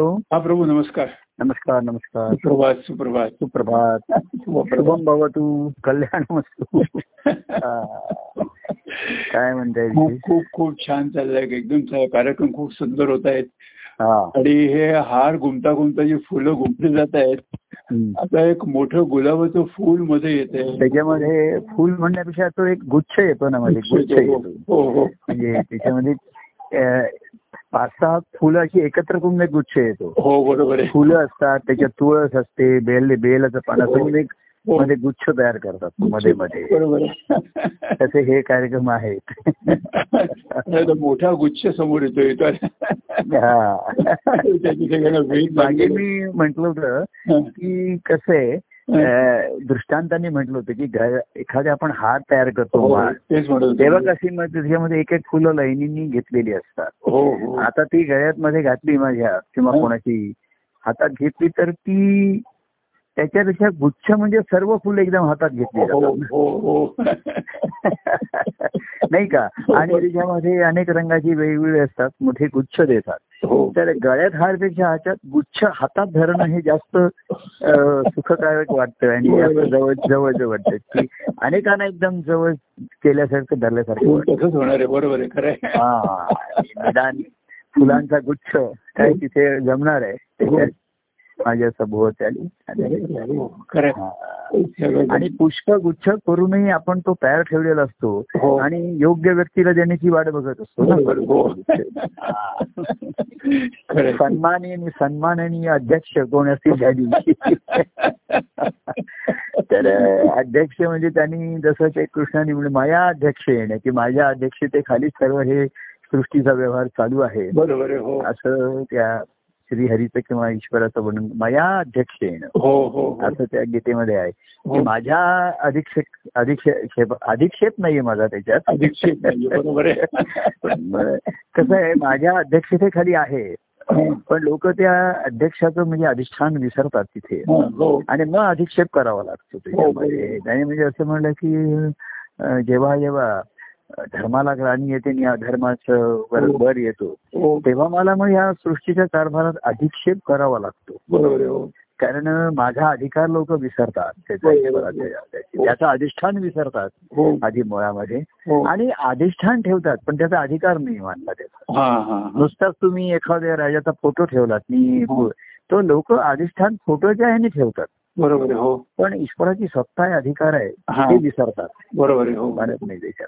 हा प्रभू नमस्कार. नमस्कार नमस्कार. सुप्रभात सुप्रभात. सुप्रभात. शुभम भवतु कल्याण काय म्हणताय खूप? खूप खूप छान चाललंय. एकदम कार्यक्रम खूप सुंदर होत आहेत. हा. आणि हे हार गुंता गुंता जी फुलं गुंफली जात आहेत. आता एक मोठं गुलाबाचं फुलमध्ये येत आहे त्याच्यामध्ये फुल म्हणण्यापेक्षा तो एक गुच्छ येतो ना मध्ये गुच्छ येतो. हो हो म्हणजे त्याच्यामध्ये पाच सहा फुलं अशी एकत्र करून एक गुच्छ येतो. हो बरोबर आहे. फुलं असतात त्याच्यात तुळस असते बेल बेलाचं पान असं म्हणून एक हो. मध्ये गुच्छ तयार करतात मध्ये मध्ये. बरोबर तसे हे कार्यक्रम आहेत. मोठा गुच्छ समोर येतोय हा. वेग मागे. मी म्हंटल होतं. की कसं आहे दृष्टांतांनी म्हटलं होतं की घर एखाद्या आपण हार तयार करतो हो. तेव्हा कशी त्याच्यामध्ये एक एक फुलं लाईनींनी घेतलेली असतात हो हो आता ती गळ्यात मध्ये घातली माझ्या किंवा. कोणाची हातात घेतली तर ती त्याच्यापेक्षा गुच्छ म्हणजे सर्व फुलं एकदम हातात घेतली हो हो हो. नाही का? आणि त्याच्यामध्ये अनेक रंगाची वेगवेगळे असतात मोठे गुच्छ देतात. तर गळ्यात हारपेक्षा ह्याच्यात गुच्छ हातात धरणं हे जास्त अं, सुखदायक वाटतं आणि जास्त जवळ जवळ जवळ वाटतं की अनेकांना एकदम जवळ केल्यासारखं धरल्यासारखं बरोबर आहे. हा निदान फुलांचा गुच्छ काय तिथे जमणार आहे माझ्या सभोवताली हो. हा. आणि पुष्प गुच्छ करूनही आपण तो तयार ठेवलेला असतो. हो. आणि योग्य व्यक्तीला देण्याची वाट बघत असतो. ना. सन्मानी आणि सन्माननीय अध्यक्ष कोण असतील त्या दिवशी. तर अध्यक्ष म्हणजे त्यांनी जसं ते कृष्णाने म्हणजे माया अध्यक्ष येणे की माझ्या अध्यक्षतेखाली सर्व हे सृष्टीचा व्यवहार चालू आहे. बरोबर असं त्या श्रीहरीचं किंवा ईश्वराचं म्हणून माया अध्यक्ष येणं हो हो हो. असं त्या गीतेमध्ये आहे. की. माझ्या अधिक्षेप अधिक्षेप अधिक्षेप नाहीये माझा त्याच्यात. कसं आहे माझ्या अध्यक्षतेखाली आहे. पण लोक त्या अध्यक्षाचं म्हणजे अधिष्ठान विसरतात तिथे. आणि मग अधिक्षेप करावा लागतो त्याच्यामध्ये. त्याने म्हणजे असं म्हणलं की जेव्हा जेव्हा धर्माला ग्लानी येते आणि अधर्माचं वर वर येतो. हो, तेव्हा मला मग या सृष्टीच्या कारभारात अधिक्षेप करावा लागतो. बरोबर हो. कारण माझा अधिकार लोक विसरतात त्याचा अधिष्ठान विसरतात हो, आधी मुळामध्ये. हो. आणि अधिष्ठान ठेवतात पण त्याचा अधिकार नाही मानला त्याचा. हा, हा, हा. नुसताच तुम्ही एखाद्या राजाचा फोटो ठेवलात मी हो. तो लोक अधिष्ठान फोटोच्या ह्याने ठेवतात बरोबर हो. पण ईश्वराची सत्ता आहे अधिकार आहे हा. ते विसरतात. बरोबर हो. मानत नाही हो.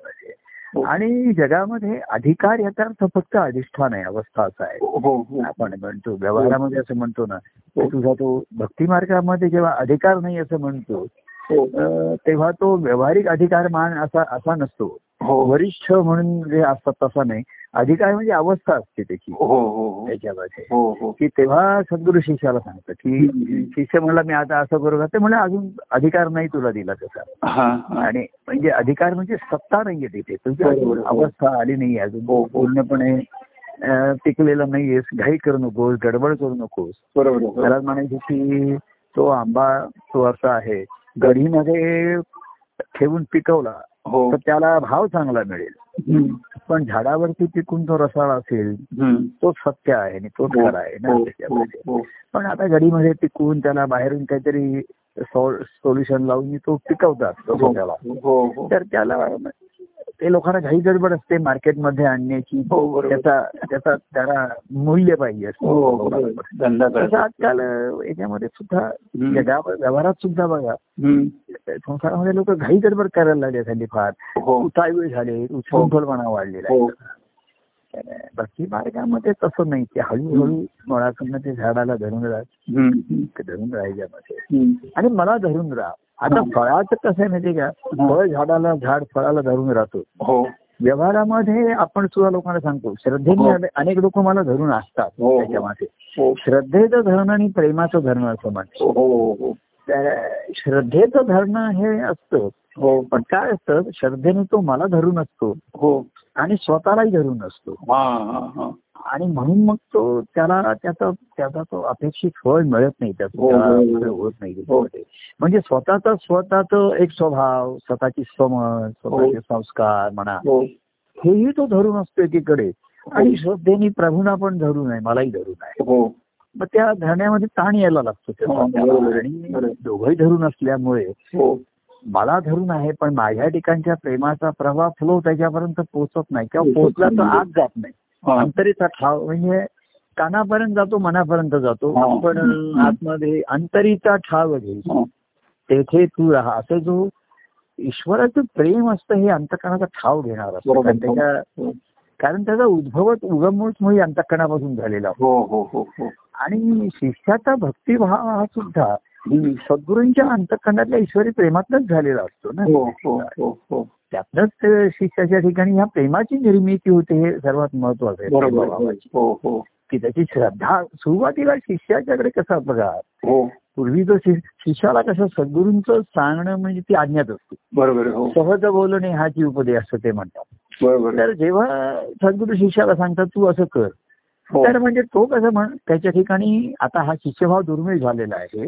आणि जगामध्ये अधिकार याचा अर्थ फक्त अधिष्ठान आहे अवस्था असा आहे. हो हो आपण म्हणतो व्यवहारामध्ये असं म्हणतो ना हो. तुझा तो भक्ती मार्गामध्ये जेव्हा अधिकार नाही असं म्हणतो हो. तेव्हा तो व्यावहारिक अधिकार मान असा असा नसतो. हो. वरिष्ठ म्हणून जे असतात तसा नाही. अधिकार म्हणजे अवस्था असते त्याची. हो हो हो. त्याच्यामध्ये. की तेव्हा सद्गुरु शिष्याला सांगतात की शिष्य म्हणला मी आता असं करू ते म्हणलं अजून अधिकार नाही तुला दिला तसा. आणि म्हणजे अधिकार म्हणजे सत्ता नाहीये तिथे. तुझी. अवस्था आली नाही अजून. पूर्णपणे टिकलेला नाहीयेस घाई करू नकोस गडबड करू नकोस. बरोबर मला म्हणायचे की तो आंबा तो असा आहे. गढीमध्ये ठेवून पिकवला. तर त्याला भाव चांगला मिळेल. पण झाडावरती पिकून तो रसाळा असेल. तो सत्य आहे आणि तोच हो, खरा आहे ना हो, त्याच्यामध्ये. हो, पण आता गडीमध्ये पिकवून त्याला बाहेरून काहीतरी सोल्युशन लावून तो पिकवतात हो, त्याला हो, हो. तर त्याला ते लोकांना घाई गडबड असते मार्केटमध्ये आणण्याची. हो. त्याचा त्याचा त्याला मूल्य पाहिजे हो, हो, असतं तसं करतात आजकाल याच्यामध्ये सुद्धा व्यवहारात सुद्धा बघा. संसारामध्ये लोक घाई गडबड करायला लागले हल्ली फार. हो. उतावीळ झाले उच्छृंखलपणा वाढलेला हो. आहे भक्ती मार्गामध्ये तसं नाही. की हळूहळू मुळाकडनं ते झाडाला धरून राहत. ते धरून राहायच्यामध्ये हम्म. आणि मला धरून राहा. आता. फळाचं कसं आहे माहितीये का. फळ झाडाला झाड फळाला धरून राहतो. हो. व्यवहारामध्ये आपण सुद्धा लोकांना सांगतो श्रद्धेने हो. अने- अनेक लोक मला धरून असतात हो. त्याच्यामध्ये श्रद्धेचं धरणं आणि प्रेमाचं धरणं असं म्हणतो श्रद्धेचं धरणं हे असतं. हो. पण काय असतं? श्रद्धेने तो मला धरून असतो. हो. आणि स्वतःलाही धरून असतो. आणि म्हणून मग तो त्याला त्याचा त्याचा तो अपेक्षित फळ मिळत नाही त्याचं हो, हो, हो. होत नाही. म्हणजे स्वतःचा स्वतःच एक स्वभाव स्वतःची समज स्वतःचे संस्कार म्हणा हेही तो धरून असतो एकीकडे आणि श्रद्धेने प्रभूना पण धरून आहे मलाही धरून आहे मग त्या धरण्यामध्ये ताण यायला लागतो. आणि. दोघंही धरून असल्यामुळे मला धरून आहे पण माझ्या ठिकाणच्या प्रेमाचा प्रवाह फ्लो त्याच्यापर्यंत पोहोचत नाही किंवा पोहोचला तर आत जात नाही. अंतरीचा ठाव म्हणजे कानापर्यंत जातो मनापर्यंत जातो. हा. पण आतमध्ये अंतरीचा ठाव घे हा. तेथे तू राहा. असं जो ईश्वराचं प्रेम असतं हे अंतकणाचा ठाव घेणार असतं. त्याच्या कारण त्याचा उद्भवच उगमच मुळे अंतकणापासून झालेला. हो हो हो हो. आणि शिष्याचा भक्तिभाव हा सुद्धा सद्गुरूंच्या अंतकरणातल्या ईश्वरी प्रेमातनच झालेला असतो ना. हो हो हो हो. त्यातनंच ते शिष्याच्या ठिकाणी ह्या प्रेमाची निर्मिती होते हे सर्वात महत्वाचं आहे. हो हो. की त्याची श्रद्धा सुरुवातीला शिष्याच्याकडे कसा बघा हो. पूर्वी जो शि- शिष्याला कसं सद्गुरूंचं सांगणं म्हणजे ती आज्ञाच असते. बरोबर हो. सहज बोलणे हाची उपदेश असं ते म्हणतात. बरोबर. तर जेव्हा सद्गुरू शिष्याला सांगतात तू असं कर. हो. तर म्हणजे तो कसं म्हण त्याच्या ठिकाणी आता हा शिष्यभाव दुर्मिळ झालेला आहे.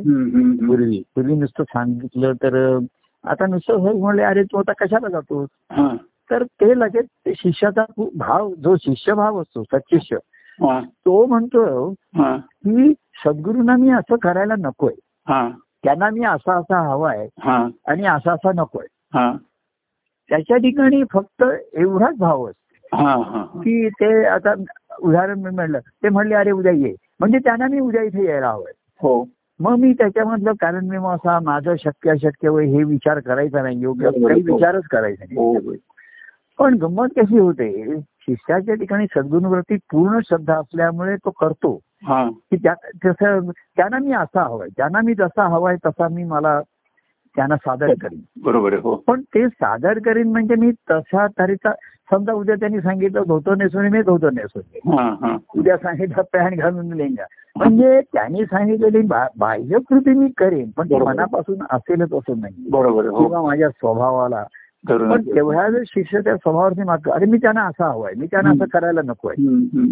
पूर्वी पूर्वी नुसतं सांगितलं तर आता नुसतं सहज म्हणले अरे तू आता कशाला जातो? हा, तर ते लगेच शिष्याचा भाव जो शिष्यभाव असतो सत्शिष्य हा, तो म्हणतो हा, की सद्गुरूंना मी असं करायला नकोय. त्यांना मी असा असा हवाय हा, आणि असा असा नकोय त्याच्या ठिकाणी फक्त एवढाच भाव असतो. की ते आता उदाहरण मी म्हणलं ते म्हणले अरे उद्या ये. म्हणजे त्यांना मी उद्या इथे यायला हवंय हो. मग मी त्याच्यामधलं कारण मी मग असा माझं शक्य अशक्य वय हे विचार करायचा नाही योग्य. काही विचारच करायचा नाही हो हो. पण गंमत कशी होते शिष्याच्या ठिकाणी सद्गुणवरती पूर्ण श्रद्धा असल्यामुळे तो करतो हा की त्यांना मी असा हवाय त्यांना मी जसा हवाय तसा मी मला त्यांना सादर करीन. बरोबर आहे हो. पण ते सादर करीन म्हणजे मी तशा तऱ्हेचा समजा उद्या त्यांनी सांगितलं धोतो नेसून मी धोतो नेसून. हा हा. उद्या सांगितलं पॅन्ट घालून लेंगा. म्हणजे त्यांनी सांगितलेली बा- बाह्यकृती मी करेन पण. मनापासून असेलच असं नाही बरोबर आहे हो. किंवा माझ्या स्वभावाला. पण तेवढ्या जर शिष्य त्या स्वभावावरती मात अरे मी त्यांना असा हवाय मी त्यांना असं करायला हम्म, हम्म,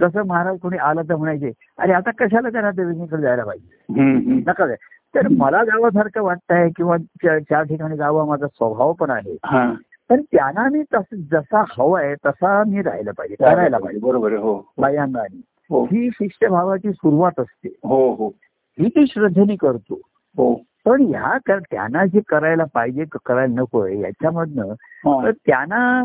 जसं महाराज कोणी आलं तर म्हणायचे अरे आता कशाला त्यांना देवजीकडे जायला पाहिजे. नका. तर मला जावंसारखं वाटतंय किंवा त्या ठिकाणी जावं माझा स्वभाव पण आहे. हा. पण त्यांना मी तस जसा हवाय तसा मी राहायला पाहिजे करायला पाहिजे. बरोबर आहे. हो बायांना हो. ही शिष्यभावाची सुरुवात असते. हो हो. ही ती श्रद्धेने करतो. हो. पण ह्या कर- त्यांना जे करायला पाहिजे करायला नकोय याच्यामधनं हा. तर त्यांना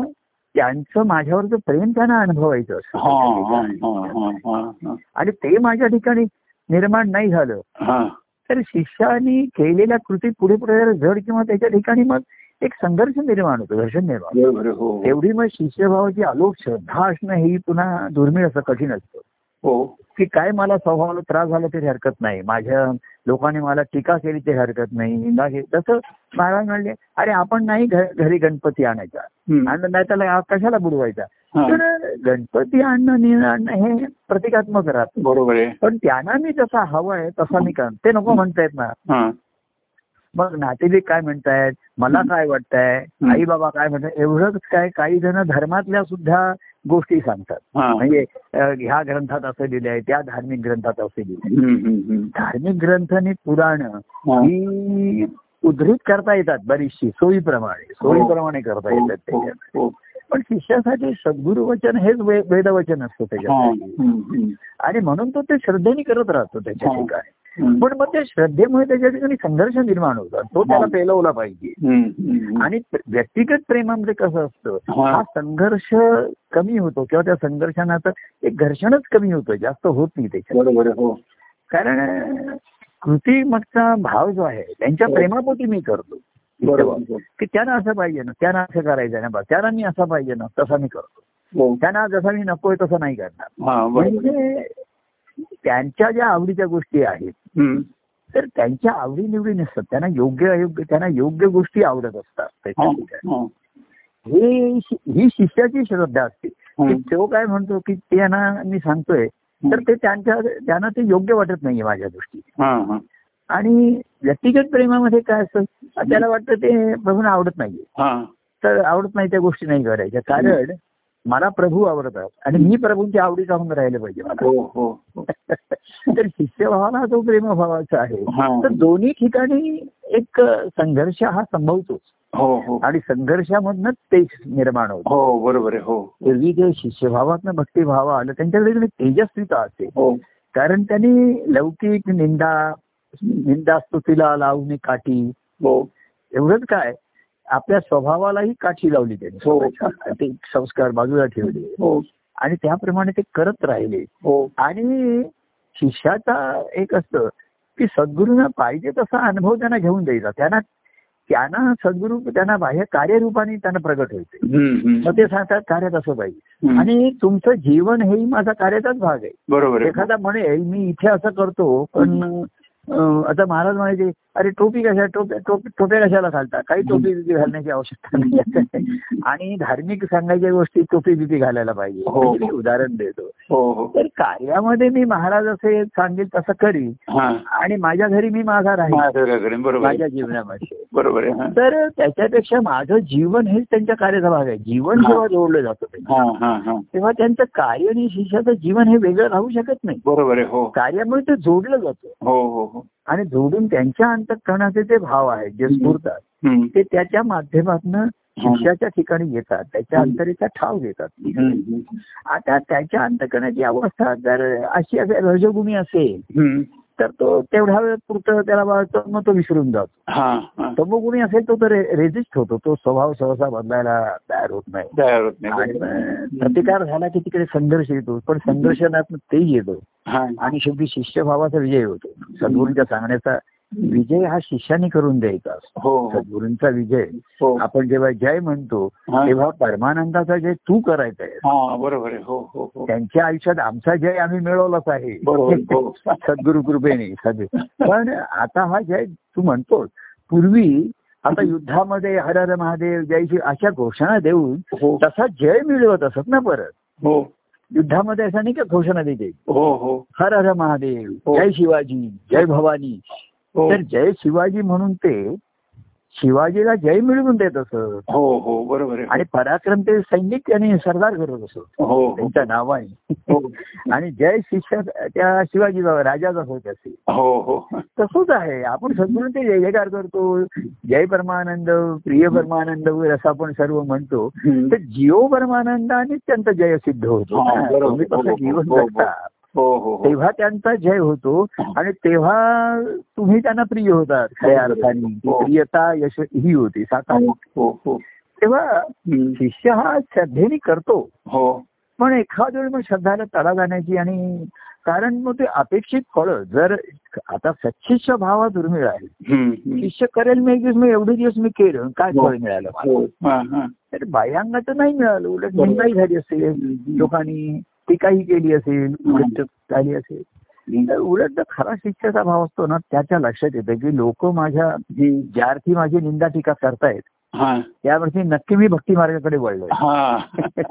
त्यांचं माझ्यावरचं प्रेम त्यांना अनुभवायचं असतं. हा हा हा. हा हा. आणि ते माझ्या ठिकाणी निर्माण नाही झालं. हा. तर शिष्याने केलेल्या कृती पुढे पुढे जर जड किंवा त्याच्या ठिकाणी मग एक संघर्ष निर्माण होतो घर्षण निर्माण आहे हो. तेवढी मग शिष्यभावाची आलोक श्रद्धा असणं ही पुन्हा दुर्मिळ असं कठीण असतं. हो की काय मला स्वभावाला त्रास झाला तरी हरकत नाही. माझ्या लोकांनी मला टीका केली तरी हरकत नाही. निंदा केली तसं महाराज म्हणले अरे आपण नाही घरी गणपती आणायचा. हम्म. आणि नाही त्याला कशाला बुडवायचा. तर गणपती आणणं नि आणणं हे प्रतिकात्मक राहतं. बरोबर आहे. पण त्यांना मी जसा हवाय तसा मी कर ते नको म्हणतायत ना मग नातेवाईक काय म्हणतायत? मला काय वाटतंय. आई बाबा काय म्हणतात एवढंच काय? काही जण धर्मातल्या सुद्धा गोष्टी सांगतात हा म्हणजे ह्या ग्रंथात असं लिहिलं आहे त्या धार्मिक ग्रंथात असं लिहिलं. धार्मिक ग्रंथ आणि पुराण हा. ही उद्धृत करता येतात बरीचशी सोयीप्रमाणे सोयीप्रमाणे करता येतात हो, त्याच्यात हो. पण शिष्यासाठी सद्गुरु वचन हेच वेदवचन असतं हा. त्याच्यात. आणि म्हणून तो ते श्रद्धेने करत राहतो त्याच्या हा. ठिकाणी. पण मग त्या श्रद्धेमुळे त्याच्या ठिकाणी संघर्ष निर्माण होतात तो त्याला हा. पेलवला पाहिजे. आणि व्यक्तिगत प्रेमामध्ये कसं असतं हा. संघर्ष कमी होतो किंवा त्या संघर्षानं एक घर्षणच कमी होतं जास्त होत नाही आहे हो कारण कृती मागचा भाव जो आहे त्यांच्या हो. प्रेमापोटी मी करतो. की त्यांना असं पाहिजे ना त्यांना असं करायचं ना त्यांना मी असं पाहिजे ना तसा मी करतो त्यांना जसा मी नकोय तसं नाही करणार म्हणजे त्यांच्या ज्या आवडीच्या गोष्टी आहेत. तर त्यांच्या आवडी निवडी नसतात त्यांना योग्य अयोग्य त्यांना योग्य गोष्टी आवडत असतात हा, हा. हे ही शिष्याची श्रद्धा असते. तो काय म्हणतो की त्यांना मी सांगतोय तर ते त्यांच्या त्यांना ते योग्य वाटत नाहीये माझ्या दृष्टीने हा, हा. आणि व्यक्तिगत प्रेमामध्ये काय असतं त्याला वाटतं ते प्रभूंना आवडत नाहीये हा. तर आवडत नाही त्या गोष्टी नाही करायच्या कारण मला प्रभू आवडतात आणि मी प्रभूंच्या आवडीचा होऊन राहिले पाहिजे हो हो हो. तर शिष्यभावाला जो प्रेमभावाचा आहे. तर दोन्ही ठिकाणी एक संघर्ष हा संभवतोच. हो हो. आणि संघर्षामधनच तेज निर्माण होतं. हो बरोबर आहे हो. पूर्वी जे शिष्यभावातनं भक्तिभाव आलं त्यांच्याकडे तेजस्विता असते. हो. कारण त्यांनी लौकिक निंदा निंदा स्तुतीला लावणी काठी. एवढंच काय आपल्या स्वभावालाही काठी लावली हो. त्यांनी ते संस्कार बाजूला ठेवले. हो. आणि त्याप्रमाणे ते करत राहिले. हो. आणि शिष्याचा एक असतं की सद्गुरूंना पाहिजे तसा अनुभव त्यांना घेऊन द्यायचा. त्यांना त्यांना सद्गुरू त्यांना बाह्य कार्यरूपाने त्यांना प्रगट होते. मग ते सांगतात कार्यात असं पाहिजे. आणि तुमचं जीवन हेही माझा कार्याचाच भाग आहे. बरोबर एखादा म्हणेल मी इथे असं करतो पण आता महाराज म्हणायचे अरे टोपी कशा टोप्या टोपी टोप्या कशाला घालता? काही टोपी बिपी घालण्याची आवश्यकता नाही. आणि धार्मिक सांगायच्या गोष्टी टोपी बिपी घालायला पाहिजे. हो. मी उदाहरण देतो. हो हो. तर कार्यामध्ये मी महाराज असे सांगेल तसं करीन. हा. आणि माझ्या घरी मी माझा राहील. माझ्या जीवनामध्ये. बरोबर आहे. तर त्याच्यापेक्षा माझं जीवन हेच त्यांच्या कार्याचा भाग आहे जीवन. जेव्हा जोडलं जातं हा हा हा तेव्हा त्यांचं कार्य आणि शिष्याचं जीवन हे वेगळं राहू शकत नाही बरोबर आहे हो कार्यामुळे ते जोडलं जातं हो हो हो आणि जोडून त्यांच्या अंतकरणाचे जे भाव आहेत जे स्फुरतात. ते त्याच्या माध्यमातून शिष्याच्या ठिकाणी येतात त्याच्या. अंतरीचा ठाव घेतात. आता त्याच्या अंतकरणाची अवस्था जर अशी रजगुणी असेल. तर तो तेवढ्या वेळ पुरतं त्याला मग तो विसरून जातो. तमोगुणी असेल तो तर रेजिस्ट होतो. तो स्वभाव सहसा बदलायला तयार होत नाही. तयार होत नाही. आणि प्रतिकार झाला की तिकडे संघर्ष येतो. पण संघर्षात ते येतो. आणि शेवटी शिष्यभावाचा विजय होतो. सद्गुरूंच्या सांगण्याचा विजय हा शिष्याने करून द्यायचा असतो. हो. सद्गुरूंचा विजय. हो. आपण जेव्हा जय म्हणतो. तेव्हा परमानंदाचा जय तू करायचा आहे. हा बरोबर आहे. हो हो हो. त्यांच्या आयुष्यात आमचा जय आम्ही मिळवलाच आहे. सद्गुरु कृपेने पण आता हा जय तू म्हणतोस. पूर्वी आता युद्धामध्ये हर हर महादेव जयची अशा घोषणा देऊन तसा जय मिळवत असत ना परत. हो. युद्धामध्ये असं नाही का घोषणा देते. हर हर महादेव. जय शिवाजी जय भवानी. तर जय शिवाजी म्हणून ते शिवाजीला जय मिळवून देत असत. हो हो बरोबर आणि पराक्रम ते सैनिक आणि सरदार करत असत. हो हो. त्यांच्या नावाने. हो. आणि जय शिष्य त्या शिवाजीचा राजाचा होत असेल हो हो. तसंच आहे. आपण सद्गुरू ते जय जयकार करतो. जय परमानंद प्रिय परमानंद वगैरे असं आपण सर्व म्हणतो. तर जिओ परमानंदाने त्यांचा जय सिद्ध होतो हा, हो, जीवन हो, हो. जगता हो हो. हो तेव्हा त्यांचा जय होतो आणि तेव्हा तुम्ही त्यांना प्रिय होतात खऱ्या अर्थाने हो. प्रियता यश ही होती साकार हो हो तेव्हा. शिष्य हा श्रद्धेने करतो हो पण एखाद वेळी मग श्रद्धाला तडा जाण्याची आणि कारण मग ते अपेक्षित फळं जर आता सच्शिष्य भावा दुर्मिळ आहे. शिष्य करेल मी एक दिवस मी एवढे दिवस मी केलं काय हो. फळ मिळालं हो हा हा तर बाह्यांगाचं नाही मिळालं उलट. निंदाही झाली असेल. लोकांनी टीकाही केली असेल उलट झाली असेल तर उलट खरा शिक्षाचा भाव असतो ना त्याच्या लक्षात येतं की लोक माझ्या. ज्या अर्थी माझी निंदा टीका करतायत हा. त्यावरती नक्की मी भक्ती मार्गाकडे वळलोय.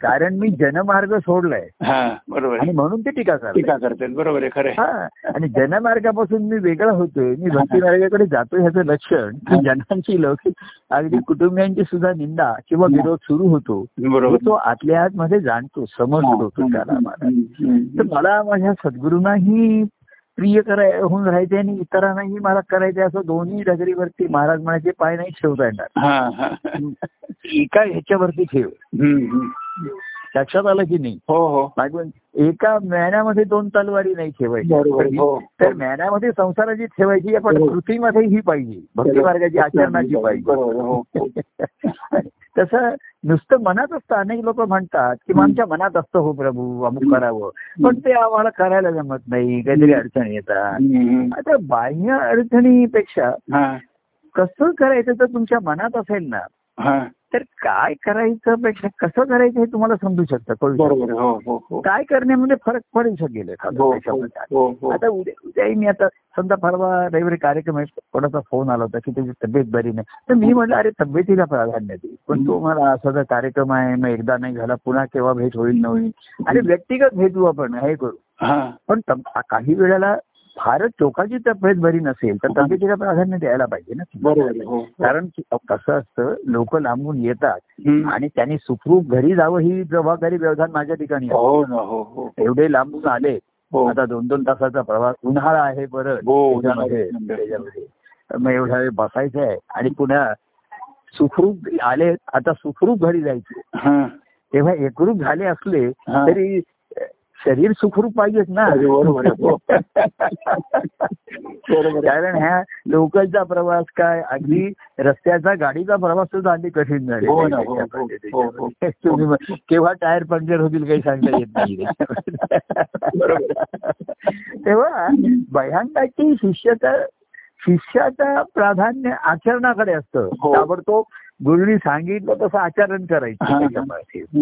कारण मी जनमार्ग सोडलाय. बरोबर आणि म्हणून ते टीका करतात बरोबर आहे खरं. हा आणि जनमार्गापासून मी वेगळा होतोय. मी भक्ती मार्गाकडे जातोय ह्याचं लक्षण की जनांची लौकिक अगदी कुटुंबियांची सुद्धा निंदा किंवा विरोध सुरू होतो. बरोबर. तो आतल्या आतमध्ये जाणतो समजतो तो त्याला मला हम्म, हम्म. तर मला माझ्या सद्गुरूंनाही प्रिय कराय होऊन राहायचे आणि इतरांनाही मला करायचे असं दोन्ही डगरीवरती महाराज म्हणायचे पाय नाही ठेवता येणार. हा हा. एका ह्याच्यावरती ठेव. लक्षात आलं की नाही? हो हो. एका मेण्यामध्ये दोन तलवारी नाही ठेवायची. हो तर मेण्यामध्ये संसाराची ठेवायची पण हो. कृतीमध्ये ही पाहिजे. भक्ती मार्गाची आचरणाची पाहिजे. हो हो. तसं नुसतं मनात असतं. अनेक लोक म्हणतात की आमच्या मनात असतं हो प्रभू अमुक करावं. पण ते आम्हाला करायला जमत नाही. काहीतरी अडचणी येतात. आता बाह्य अडचणीपेक्षा कसं करायचं तर तुमच्या मनात असेल ना तर काय करायचं पेक्षा कसं करायचं हे तुम्हाला समजू शकतं कळू हो हो हो. काय करण्यामध्ये फरक पडू शकेल आता उद्या उद्याही मी आता समजा परवा रविवारी कार्यक्रम आहे कोणाचा फोन आला होता की त्याची तब्येत बरी नाही. तर मी म्हटलं अरे तब्येतीला प्राधान्य दे. पण तो मला असा जर कार्यक्रम आहे मग एकदा नाही झाला पुन्हा केव्हा भेट होईल न होईल. आणि व्यक्तिगत भेटू आपण हे करू. पण काही वेळेला फारच टोकाची तब्येत बरी नसेल तर तब्येतीला प्राधान्य द्यायला पाहिजे ना बरोबर आहे, हो कारण की कसं असतं लोक लांबून येतात. आणि त्यांनी सुखरूप घरी जावं ही जबाबदारी व्यवधान माझ्या ठिकाणी. हो हो हो. एवढे लांबून आले हो. आता दोन दोन तासाचा प्रवास उन्हाळा आहे परत हो, मग एवढा वेळ बसायचं आहे आणि पुन्हा सुखरूप आले आता सुखरूप घरी जायचे. हा. तेव्हा एकरूप झाले असले हा. तरी शरीर सुखरूप पाहिजेच ना हो. कारण ह्या लोकलचा प्रवास काय अगदी रस्त्याचा गाडीचा प्रवास सुद्धा अगदी कठीण झाले हो हो. तुम्ही केव्हा टायर पंक्चर होतील काही सांगता येत नाही. तेव्हा भयांकाची शिष्यता शिष्याचं प्राधान्य आचरणाकडे असतं. ताबडतोब गुरुनी सांगितलं तसं आचरण करायचं हा.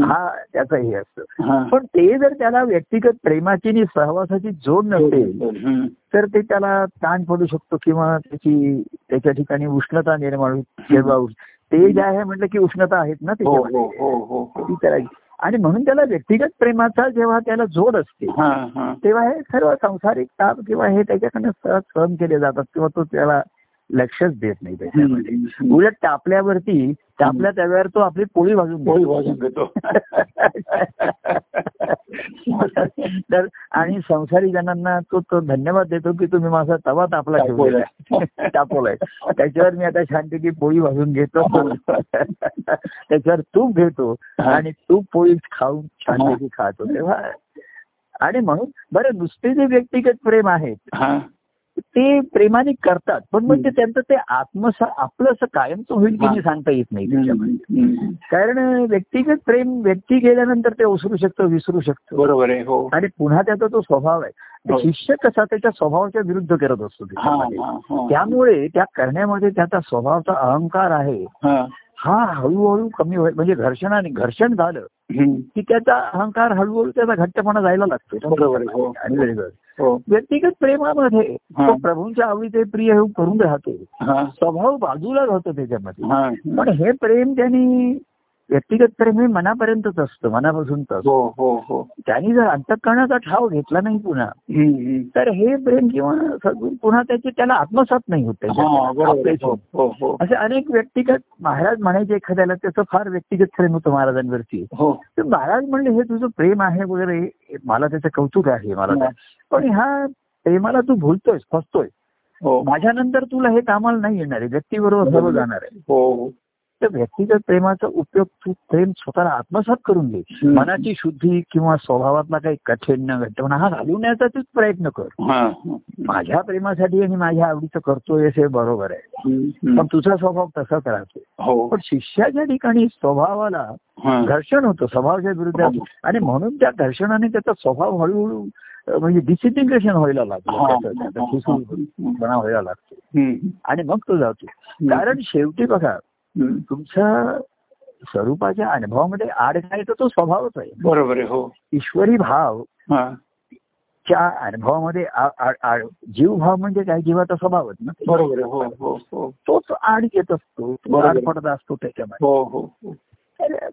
हा त्याचं हे असतं. पण ते जर त्याला व्यक्तिगत प्रेमाची आणि सहवासाची जोड नसेल. तर ते त्याला ताण पडू शकतो किंवा त्याची त्याच्या ठिकाणी उष्णता निर्माण होईल. ते जे आहे म्हटलं की उष्णता आहेत ना हो त्याच्यामध्ये. हो हो त्याला आणि म्हणून त्याला व्यक्तिगत प्रेमाचा जेव्हा त्याला जोड असते तेव्हा हे सर्व सांसारिक ताप किंवा हे त्याच्याकडनं सहज सहन केले जातात किंवा तो त्याला लक्षच देत नाही त्याच्यामध्ये. उलट टापल्यावरती टापल्या त्यावर तो आपली पोळी भाजून. पोळी भाजून घेतो. तर आणि संसारी जणांना तो तो धन्यवाद देतो की तुम्ही माझा तवा तापला ठेवलाय तापवलाय. त्याच्यावर मी आता छानपैकी पोळी भाजून घेतो. त्याच्यावर तूप घेतो आणि तूप पोळी खाऊन छानपैकी खातो. तेव्हा आणि म्हणून बरं नुसते जे व्यक्तिगत प्रेम आहेत ते प्रेमाने करतात पण ते त्यांचं ते आत्मसा आपलं असं कायमचं होईल की. नाही सांगता येत नाही त्याच्यामध्ये. कारण व्यक्तिगत प्रेम व्यक्ती गेल्यानंतर ते ओसरू शकतो विसरू शकतो बरोबर आहे हो आणि पुन्हा त्याचा तो स्वभाव आहे हो. शिष्य कसा त्याच्या स्वभावाच्या विरुद्ध करत असतो त्याच्यामध्ये. त्यामुळे त्या करण्यामध्ये त्याचा स्वभावाचा अहंकार आहे हा. हळूहळू कमी होईल म्हणजे घर्षणाने घर्षण झालं. की त्याचा अहंकार हळूहळू त्याचा घट्टपणा जायला लागतो हो. हो. व्यक्तिगत प्रेमामध्ये. तो प्रभूंच्या आवडीचे प्रिय हे करून राहतो. स्वभाव बाजूला राहतो त्याच्यामध्ये. हा. पण हे प्रेम त्यांनी व्यक्तिगत प्रेम हे मनापर्यंतच असतं मनापासूनच हो हो हो. त्यांनी जर अंतकरणाचा ठाव घेतला नाही पुन्हा. तर हे प्रेम किंवा सद्गुण पुन्हा त्याचे त्याला आत्मसात नाही होत हा हो. हो असे अनेक व्यक्तिगत महाराज म्हणायचे एखाद्याला त्याचं फार व्यक्तिगत प्रेम होतं महाराजांवरती. तर महाराज म्हणले हे तुझं प्रेम आहे वगैरे मला त्याचं कौतुक आहे मला पण ह्या प्रेमाला तू भुलतोयस फसतोय माझ्यानंतर तुला हे कामाला नाही येणार आहे व्यक्तीबरोबर सर्व जाणार आहे. तर व्यक्तिगत प्रेमाचा उपयोग तू प्रेम स्वतःला आत्मसात करून घे. मनाची शुद्धी किंवा स्वभावातला काही कठीण घट्टपणा हा घालवण्याचा तूच प्रयत्न कर. माझ्या प्रेमासाठी आणि माझ्या आवडीचं करतोय हे बरोबर आहे पण तुझा स्वभाव तसाच राहतो हो पण शिष्याच्या ठिकाणी स्वभावाला. घर्षण होतं स्वभावाच्या विरुद्ध हो. आणि म्हणून त्या घर्षणाने त्याचा स्वभाव हळूहळू म्हणजे डिसिंटिग्रेशन व्हायला ठिसूळपणा व्हायला लागतो. आणि मग तो जातो कारण शेवटी बघा. तुमच्या स्वरूपाच्या अनुभवामध्ये आड काय तर तो स्वभावच आहे. बरोबर आहे हो. ईश्वरी भाव हा. च्या अनुभवामध्ये आ- आ- आ- जीव भाव म्हणजे काय? जीवाचा स्वभावच ना बरोबर आहे हो हो हो. तोच आड येत असतो. आड पडत असतो त्याच्यामध्ये. हो हो हो.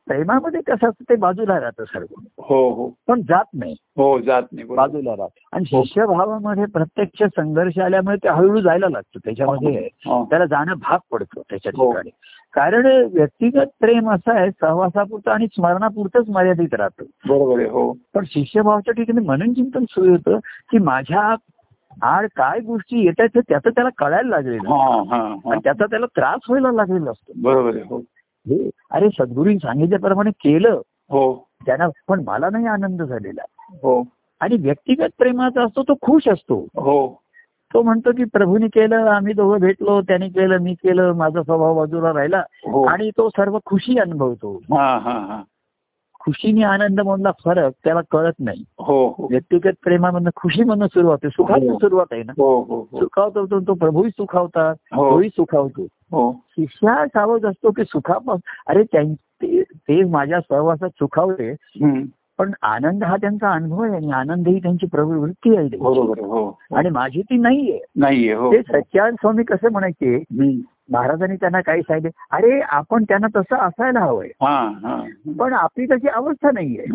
प्रेमामध्ये कसं असतं ते बाजूला राहतं सर्व. हो हो. पण जात नाही. हो जात नाही. बाजूला राहत. आणि हो. शिष्यभावामध्ये प्रत्यक्ष संघर्ष आल्यामुळे ते हळूहळू जायला लागतं. त्याच्यामध्ये हा. त्याला जाणं भाग पडतं त्याच्या हो. ठिकाणी. कारण व्यक्तिगत प्रेम असं आहे सहवासापुरतं आणि स्मरणापुरतंच मर्यादित राहतं. बरोबर आहे हो. पण शिष्यभावाच्या ठिकाणी मनन चिंतन सुरू होतं की माझ्या आड काय गोष्टी येतात त्याचं त्याला कळायला लागलेलं हा हा हा. आणि त्याचा त्याला त्रास व्हायला लागलेला असतो. बरोबर हो. हे अरे सद्गुरूंनी सांगितल्याप्रमाणे केलं. हो. त्यांना पण मला नाही आनंद झालेला. हो. आणि व्यक्तिगत प्रेमाचा असतो तो खुश असतो. हो. तो म्हणतो की प्रभूने केलं आम्ही दोघं भेटलो त्याने केलं मी केलं माझा स्वभाव बाजूला राहिला. हो. आणि तो सर्व खुशी अनुभवतो. हा हा हा. खुशीने आनंद मधला फरक त्याला कळत नाही. हो हो. व्यक्तिगत प्रेमामधनं खुशीमधनं सुरुवात आहे. सुखातून सुरुवात आहे ना? हो हो हो. सुखावतो तो- तो प्रभूही सुखावतात हो. तोही सुखावतो. हो. शिष्या सावध असतो की सुखापास अरे त्यां- ते माझ्या सहवासात सुखावले. पण आनंद हा त्यांचा अनुभव आहे आणि आनंद ही त्यांची प्रवृत्ती आहे त्यांची. हो. आणि माझी ती नाहीये. नाहीये हो. ते सच्चान स्वामी कसे म्हणायचे. महाराजांनी त्यांना काही सांगितले. अरे आपण त्यांना तसं असायला हवंय. पण आपली तशी अवस्था नाहीये.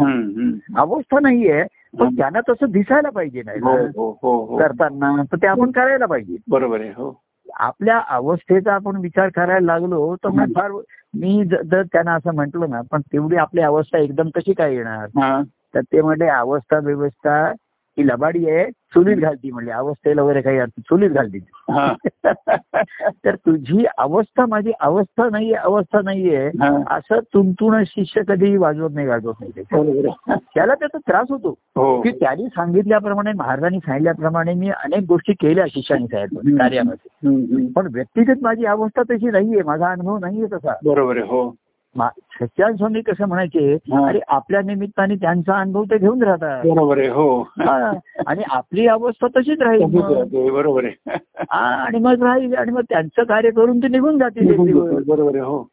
अवस्था नाहीये पण त्यांना तसं दिसायला पाहिजे नाही. हो हो हो करताना तर ते आपण करायला पाहिजे. बरोबर आहे हो. आपल्या अवस्थेचा आपण विचार करायला लागलो तर मग फार मी जर त्यांना असं म्हटलं ना पण तेवढी आपली अवस्था एकदम कशी काय येणार? हा. तर ते म्हणजे अवस्था व्यवस्था ही लबाडी आहे चुलीत घालती म्हणली. अवस्थेला वगैरे काही अर्थ चुलीत घालती तर तुझी अवस्था माझी अवस्था नाहीये अवस्था नाहीये. असं तुंतुण शिष्य कधीही वाजवत नाही गाजवत नाही. त्याला त्याचा त्रास होतो. हो. की त्यांनी सांगितल्याप्रमाणे महाराजांनी सांगितल्याप्रमाणे मी अनेक गोष्टी केल्या शिष्याने साहेब कार्यामध्ये. पण व्यक्तिगत माझी अवस्था तशी नाहीये माझा अनुभव नाहीये तसा. बरोबर हो. मा- सच्चान स्वामी कसं म्हणायचे. अरे आपल्या निमित्ताने त्यांचा अनुभव ते घेऊन राहतात बरोबर आहे हो. आणि आपली अवस्था तशीच राहील बरोबर आहे हा, आणि मग राहील आणि मग त्यांचं कार्य करून ते निघून जातील. बरोबर आहे हो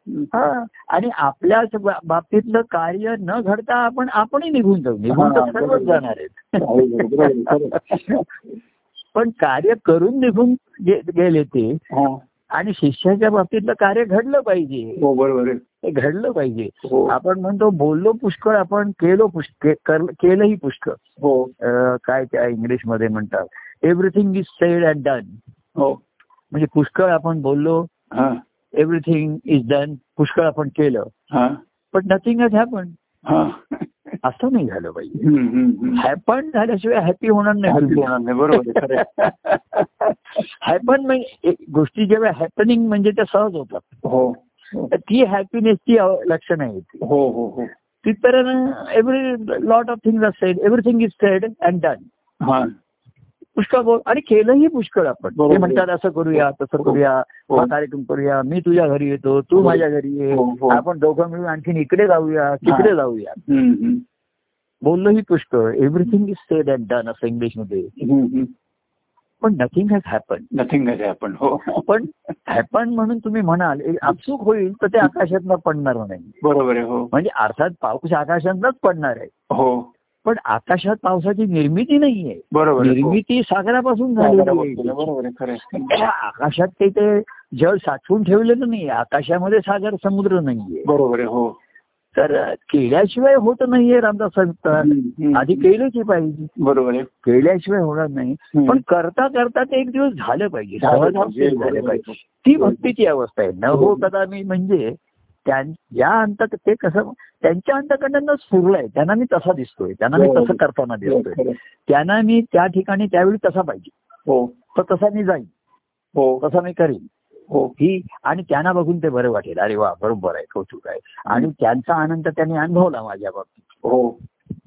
आणि आपल्या बाबतीतलं कार्य न घडता आपण आपणही निघून जाऊ निघून तर सर्वच. जाणार आहेत. पण कार्य करून निघून गेले ते. आणि शिष्याच्या बाबतीतलं कार्य घडलं पाहिजे. हो बरोबर ते घडलं पाहिजे. हो. आपण म्हणतो बोललो पुष्कळ आपण केलो पुष्कळ केलंही पुष्कळ. हो. काय त्या इंग्लिशमध्ये म्हणतात everything is said and done हो. म्हणजे पुष्कळ आपण बोललो हा. एव्हरीथिंग इज डन पुष्कळ आपण केलं. हा. पण नथिंग हॅज हॅपन हा असं नाही झालं पाहिजे. हॅपन झाल्याशिवाय हॅपी होणार हॅपी नाही होणार नाही, बरोबर. हॅपन म्हणजे गोष्टी जेव्हा हॅपनिंग म्हणजे त्या सहज होतात. हो. ती हॅपीनेसची लक्षण आहे ती. हो हो हो. तिथपर्यंत every lot of things are said everything is said and done हा. पुष्कळ बोल आणि केलंही पुष्कळ आपण. ते म्हणतात असं करूया तसं करूया हो. हा कार्यक्रम करूया मी तुझ्या घरी येतो तू हो. माझ्या घरी ये हो, हो. आपण दोघं मिळून आणखीन इकडे जाऊया तिकडे जाऊया. बोललोही पुष्कळ. Everything is said and done असं इंग्लिशमध्ये. पण नथिंग हॅज हॅपन नथिंग आहे आपण हो. पण हॅपन म्हणून तुम्ही म्हणाल एक आपसूक होईल तर ते आकाशातनं पडणार नाही. बरोबर आहे हो. म्हणजे अर्थात पाऊस आकाशातनच पडणार आहे. हो. पण आकाशात पावसाची निर्मिती नाहीये बरोबर आहे, हो. निर्मिती सागरापासून. त्या आकाशात ते ते जळ साठवून ठेवलेलं नाही आकाशामध्ये सागर समुद्र नाहीये बरोबर आहे हो तर केल्याशिवाय होत नाहीये रामदास हम्म. आधी केलंच पाहिजे बरोबर आहे केल्याशिवाय होणार नाही. पण करता करता ते एक दिवस झालं पाहिजे झालं पाहिजे, झालं. ती भक्तीची अवस्था आहे न हो हो. कदा मी म्हणजे त्यां- या अंत ते कसं त्यांच्या अंतकडनं स्फुरलंय त्यांना मी तसा दिसतोय. त्यांना मी हो. तसं करताना दिसतोय. खरं. आहे. त्यांना मी त्या ठिकाणी त्यावेळी तसा पाहिजे. हो. तर तसा मी जाईन. हो. तसा मी करीन. हो. ही आणि त्यांना बघून ते बरं वाटेल. अरे वा बरोबर आहे कौतुक आहे. आणि त्यांचा आनंद त्यांनी अनुभवला माझ्या बाबतीत. हो.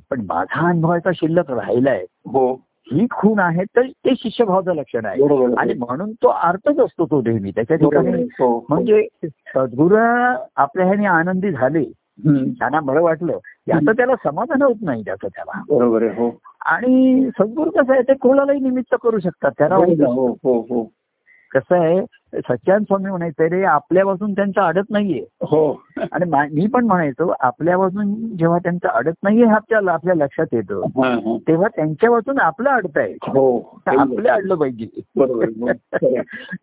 पण माझा अनुभवाचा शिल्लक राहिलाय. हो. ही खूण आहे तर ते शिष्यभावाचं लक्षण आहे. आणि म्हणून तो अर्थच असतो तो नेहमी त्याच्या ठिकाणी. हो, हो. म्हणजे सद्गुरू आपल्या ह्याने आनंदी झाले. त्यांना बरं वाटलं याचं त्याला समाधान होत नाही त्याचं त्याला बरोबर हो आणि सद्गुरू कसं आहे ते कोणालाही निमित्त करू शकतात त्याला कसं आहे सच्चान स्वामी म्हणायचं रे आपल्यापासून त्यांचं अडत नाहीये. हो. आणि मा- पण म्हणायचो आपल्यापासून जेव्हा त्यांचं अडत नाहीये हे आपल्या आपल्या लक्षात येतं. तेव्हा त्यांच्यापासून आपलं अडत आहे. हो. आपलं अडलं पाहिजे.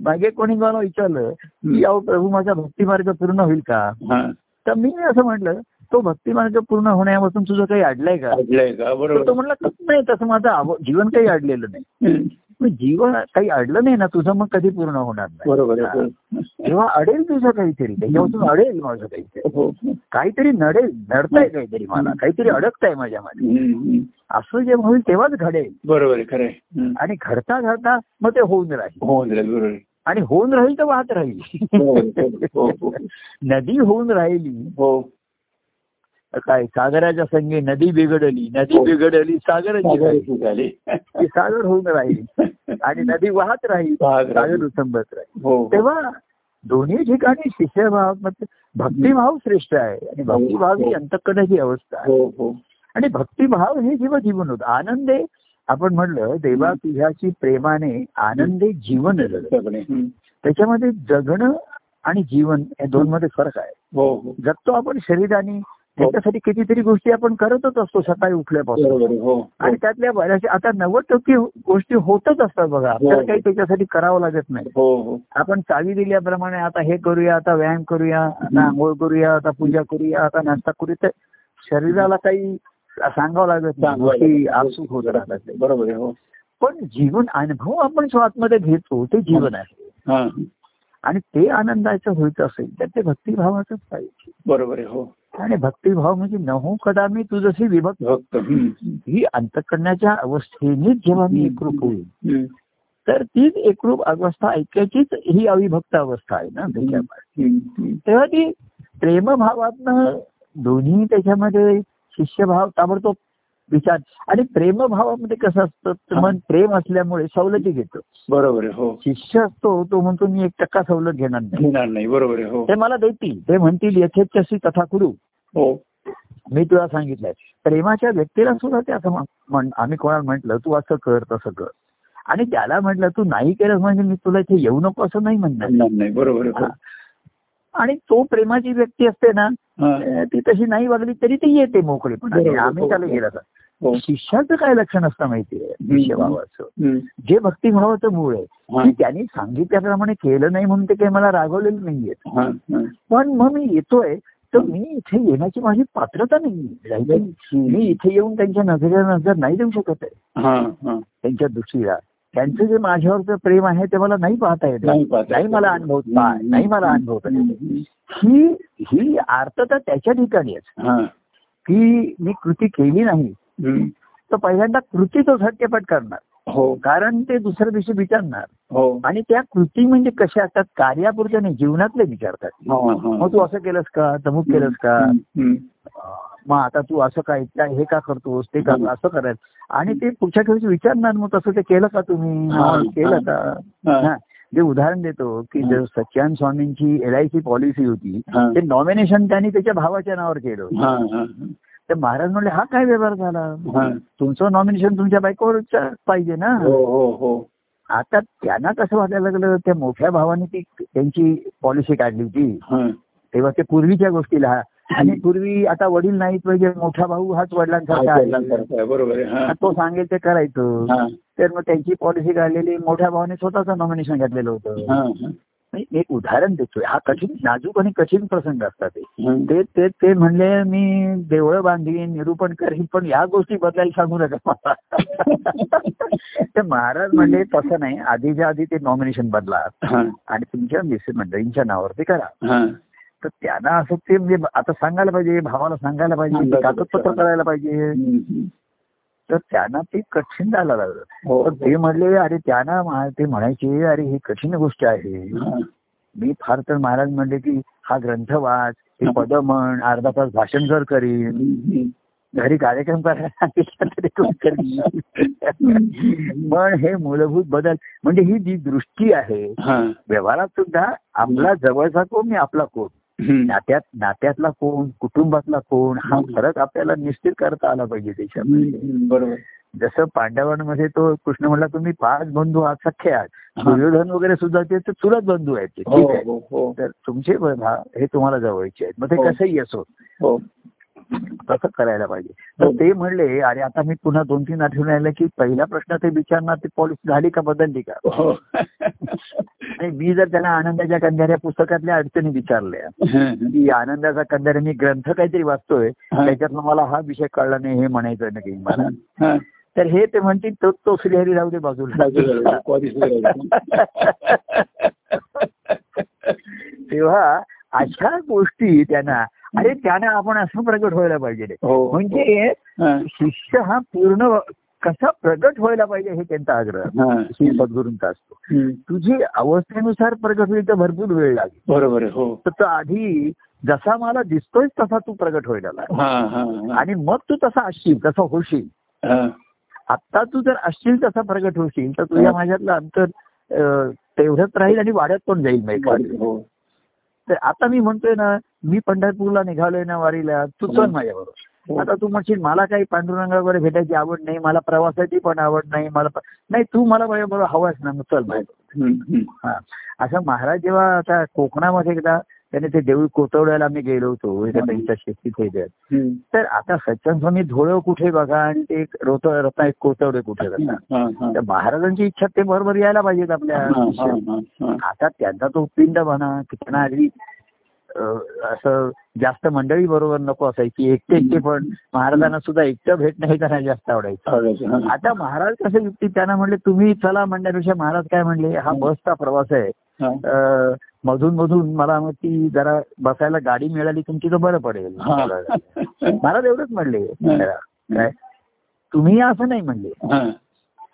मागे कोणी मला विचारलं की अहो प्रभू माझा भक्ती मार्ग पूर्ण होईल का? हा. तर मी असं म्हटलं तो भक्ती मार्ग पूर्ण होण्यापासून तुझं काही अडलंय का? ऐकलंय का? बरोबर तो म्हटलं "कसं नाही तसं माझं जीवन काही अडलेलं नाही. जीवन काही अडलं नाही ना तुझं मग कधी पूर्ण होणार नाही. बरोबर. जेव्हा अडेल तुझं काहीतरी त्याच्यापासून अडेल माझं काहीतरी. हो. काहीतरी नडेल नडतंय काहीतरी मला काहीतरी अडकतंय माझ्यामध्ये. असं जेव्हा होईल तेव्हाच घडेल. बरोबर खरं. आणि घडता घडता मग ते होऊन राहील. हो झालं, बरोबर. आणि होऊन राहील तर वाहत राहील. हो, हो. नदी होऊन राहिली हो. काय सागराच्या संगे नदी बिघडली नदी हो. बिघडली सागराची झाली. सागर होऊन राहील. आणि नदी वाहत राहील. सागर उसंबत राहील. हो तेव्हा दोन्ही ठिकाणी शिष्यभावमध्ये भक्तिभाव श्रेष्ठ आहे. आणि भक्तिभाव ही अंतकडाची अवस्था आहे. हो हो. आणि भक्तिभाव हे जीव जीवन होतं. आनंदे आपण म्हणलं देवा तुझ्याची प्रेमाने आनंदे जीवन. त्याच्यामध्ये जगणं आणि जीवन या दोन मध्ये फरक आहे. हो हो. जगतो आपण शरीराने त्याच्यासाठी कितीतरी गोष्टी आपण करतच असतो सकाळी उठल्यापासून. हो. आणि त्यातल्या बऱ्याचशा आता नव्वद टक्के गोष्टी होतच असतात बघा. आपल्याला हो. काही त्याच्यासाठी करावं लागत नाही. हो हो. आपण चावी दिल्याप्रमाणे आता हे करूया आता व्यायाम करूया आता आंघोळ करूया आता पूजा करूया आता नाश्ता करूया. तर शरीराला काही सांगावं लागत नाही. आपसूक होत राहतात. बरोबर आहे हो. पण जीवन अनुभव आपण स्वतःमध्ये घेतो ते जीवन आहे. हा. आणि ते आनंदाचं व्हायचं असेल तर ते भक्तिभावाचंच पाहिजे. बरोबर आहे हो. आणि भक्तिभाव म्हणजे नहू कदा मी तू जशी विभक्त. ही अंतकरणाच्या अवस्थेनेच जेव्हा मी एकरूप होईल. तर तीच एकरूप अवस्था ऐकायचीच ही अविभक्त अवस्था आहे ना त्याच्यामध्ये. तेव्हा ती प्रेमभावातनं दोन्ही त्याच्यामध्ये शिष्यभाव ताबडतोब विचार. आणि प्रेमभावामध्ये कसं असतं मन प्रेम असल्यामुळे सवलती घेतो. बरोबर हो. शिष्य असतो तो म्हणतो मी एक टक्का सवलत घेणार नाही. घेणार नाही बरोबर हो. ते मला देतील. ते म्हणतील यथेच्छसी तथा कुरु. हो. मी तुला सांगितलंय. प्रेमाच्या व्यक्तीला सुद्धा ते असं म्हण- आम्ही कोणाला म्हटलं तू असं कर तसं कर. आणि त्याला म्हटलं तू नाही केलं म्हणजे मी तुला इथे येऊ नको असं नाही म्हणणार. नाही बरोबर हा. आणि तो प्रेमाची व्यक्ती असते ना हो. हा. ती तशी नाही वागली तरी ती येते मोकळीपणा बरोबर. आम्ही त्याला हो. गेला तर हो शिष्याचं काय लक्षण असतं माहितीये शिष्यभावाचं हम्म. जे भक्तिभावाचं मूळ आहे हा. की त्यांनी सांगितल्याप्रमाणे केलं नाही म्हणून ते काही मला रागवलेलं नाहीये हा. हा. पण मग मी येतोय तर मी इथे येण्याची माझी पात्रता नाही मी इथे येऊन त्यांच्या नजरेला नजर नाही देऊ शकत आहे हा. हा. त्यांच्या दृष्टीला त्यांचं जे माझ्यावरचं प्रेम आहे ते मला नाही पाहता येत नाही. मला अनुभवता नाही मला अनुभवता येत. ही ही आर्थता त्याच्या ठिकाणी आहे हा. की मी कृती केली नाही. तर पहिल्यांदा कृती तो झटकेपट करणार. हो. कारण ते दुसऱ्या दिवशी विचारणार हो. आणि त्या कृती म्हणजे कशा असतात? कार्यापुरत्या नाही जीवनातले विचारतात. मग तू असं केलंस का? तमुक केलंस का. मग आता तू असं काय काय हे का करतोस? ते का असं करायचं? आणि ते पुढच्या दिवशी विचारणार मग तसं ते केलं का तुम्ही? केलं का. जे उदाहरण देतो की. जर सच्चान स्वामींची एल आय सी पॉलिसी होती. ते नॉमिनेशन त्यांनी त्याच्या भावाच्या नावावर केलं. तर महाराज म्हणले हा काय व्यवहार झाला? हा. तुमचं नॉमिनेशन तुमच्या बायकोवरच पाहिजे ना? हो हो हो. आता त्यांना कसं वाटायला लागलं? त्या मोठ्या भावाने ती त्यांची पॉलिसी काढली होती. हा. तेव्हा ते पूर्वीच्या गोष्टीला. आणि पूर्वी आता वडील नाहीत म्हणजे मोठा भाऊ हाच वडिलांसारखा बरोबर हा. तो सांगेल ते करायचं. हा. तर मग त्यांची पॉलिसी काढलेली मोठ्या भावाने स्वतःचं नॉमिनेशन घातलेलं होतं. हा. हा. मी एक उदाहरण देतोय हा कठीण नाजूक आणि कठीण प्रसंग असतात ते. ते ते म्हणले मी देवळं बांधीन निरूपण करीन पण या गोष्टी बदलायला सांगू नका तर महाराज म्हणले तसं नाही आधीच्या आधी ते नॉमिनेशन बदला. आणि तुमच्या मिसेस मंडळींच्या नावावरती करा. तर त्यांना असं ते म्हणजे आता सांगायला पाहिजे भावाला सांगायला पाहिजे कागदपत्र करायला पाहिजे. तर त्यांना ते कठीण जायला लागलं हो. ते म्हणले अरे त्यांना मा- ते म्हणायचे अरे ही कठीण गोष्ट आहे. मी फार तर महाराज म्हणले की हा ग्रंथ वाच हे पद म्हण अर्धा तास भाषण कर करीन. घरी कार्यक्रम करायला. पण हे मूलभूत बदल म्हणजे ही जी दृष्टी आहे हा. व्यवहारात सुद्धा आपला जवळचा कोण आणि आपला कोण. नात्यात नात्यातला कोण कुटुंबातला कोण हा फरक आपल्याला निश्चित करता आला पाहिजे त्याच्यामध्ये. बरोबर. जसं पांडवांमध्ये तो कृष्ण म्हणला तुम्ही पाच बंधू आहात सख्खे आहात. दुर्योधन वगैरे सुद्धा ते चुलत बंधू आहेत ते. हो ठीक आहे. हो हो. तर तुमचे हे तुम्हाला जवळचे आहेत. मग ते. कसंही असो. तसं करायला पाहिजे. तर हो. ते म्हणले अरे आता मी पुन्हा दोन तीन आठवण आलं की पहिला प्रश्न ते विचारणार ती पॉलिसी झाली का बदलली का? हो. आणि मी जर त्यांना आनंदाच्या कंधाऱ्या पुस्तकातल्या अडचणी विचारल्या की आनंदाचा कंधाऱ्या मी ग्रंथ काहीतरी वाचतोय. त्याच्यातनं मला हा विषय कळला नाही हे म्हणायचं नाही मला. तर हे ते म्हणतील तो तो श्रीहरी राहू दे बाजूला. तेव्हा अशा गोष्टी त्यांना अरे त्यांना आपण असं प्रगट व्हायला पाहिजे रे. हो म्हणजे हा. शिष्य हा पूर्ण कसा प्रगट व्हायला पाहिजे हे त्यांचा आग्रह हा. श्री सद्गुरूंचा असतो. तुझी अवस्थेनुसार प्रगट होईल तर भरपूर वेळ लागेल बरोबर हो तर तो आधी जसा मला दिसतोय तसा तू प्रगट व्हायला लाग हा हा हा. आणि मग तू तसा असशील तसा होशील हा. आता तू जर असशील तसा प्रगट होशील तर तुझ्या माझ्यातलं अंतर तेवढंच राहील आणि वाढत पण जाईल. हो तर आता मी म्हणतोय ना मी पंढरपूरला निघालोय ना वारीला तू चल माझ्याबरोबर हो. आता तू म्हणशील मला काही पांडुरंगा वगैरे भेटायची आवड नाही मला प्रवासाची पण आवड नाही मला नाही तू मला माझ्याबरोबर हवाच ना मग चल माझ्याबरोबर. हा असं महाराज जेव्हा आता कोकणामध्ये एकदा त्याने ते देऊळ कोतवड्याला आम्ही गेलो होतो. त्यांच्या शेतीत. तर आता सच्चन स्वामी धुळं कुठे बघा आणि ते रोत रत्ना एक कोतवडे कुठे बघा. तर महाराजांची इच्छा ते बरोबर यायला पाहिजेत आपल्या. आता त्यांचा तो पिंड म्हणा की त्यांना आधी असं जास्त मंडळी बरोबर नको असायची. एकटे एकटे पण महाराजांना सुद्धा एकटं भेटणं हे त्यांना जास्त आवडायचं. आता महाराज कसं युक्ती त्यांना म्हणले तुम्ही चला म्हणण्यापेक्षा महाराज काय म्हणले हा बसचा प्रवास आहे. मधून मधून मला मग ती जरा बसायला गाडी मिळाली तुमची तर बरं पडेल. मला तेवढंच म्हणले. काय? तुम्ही असं नाही म्हणले.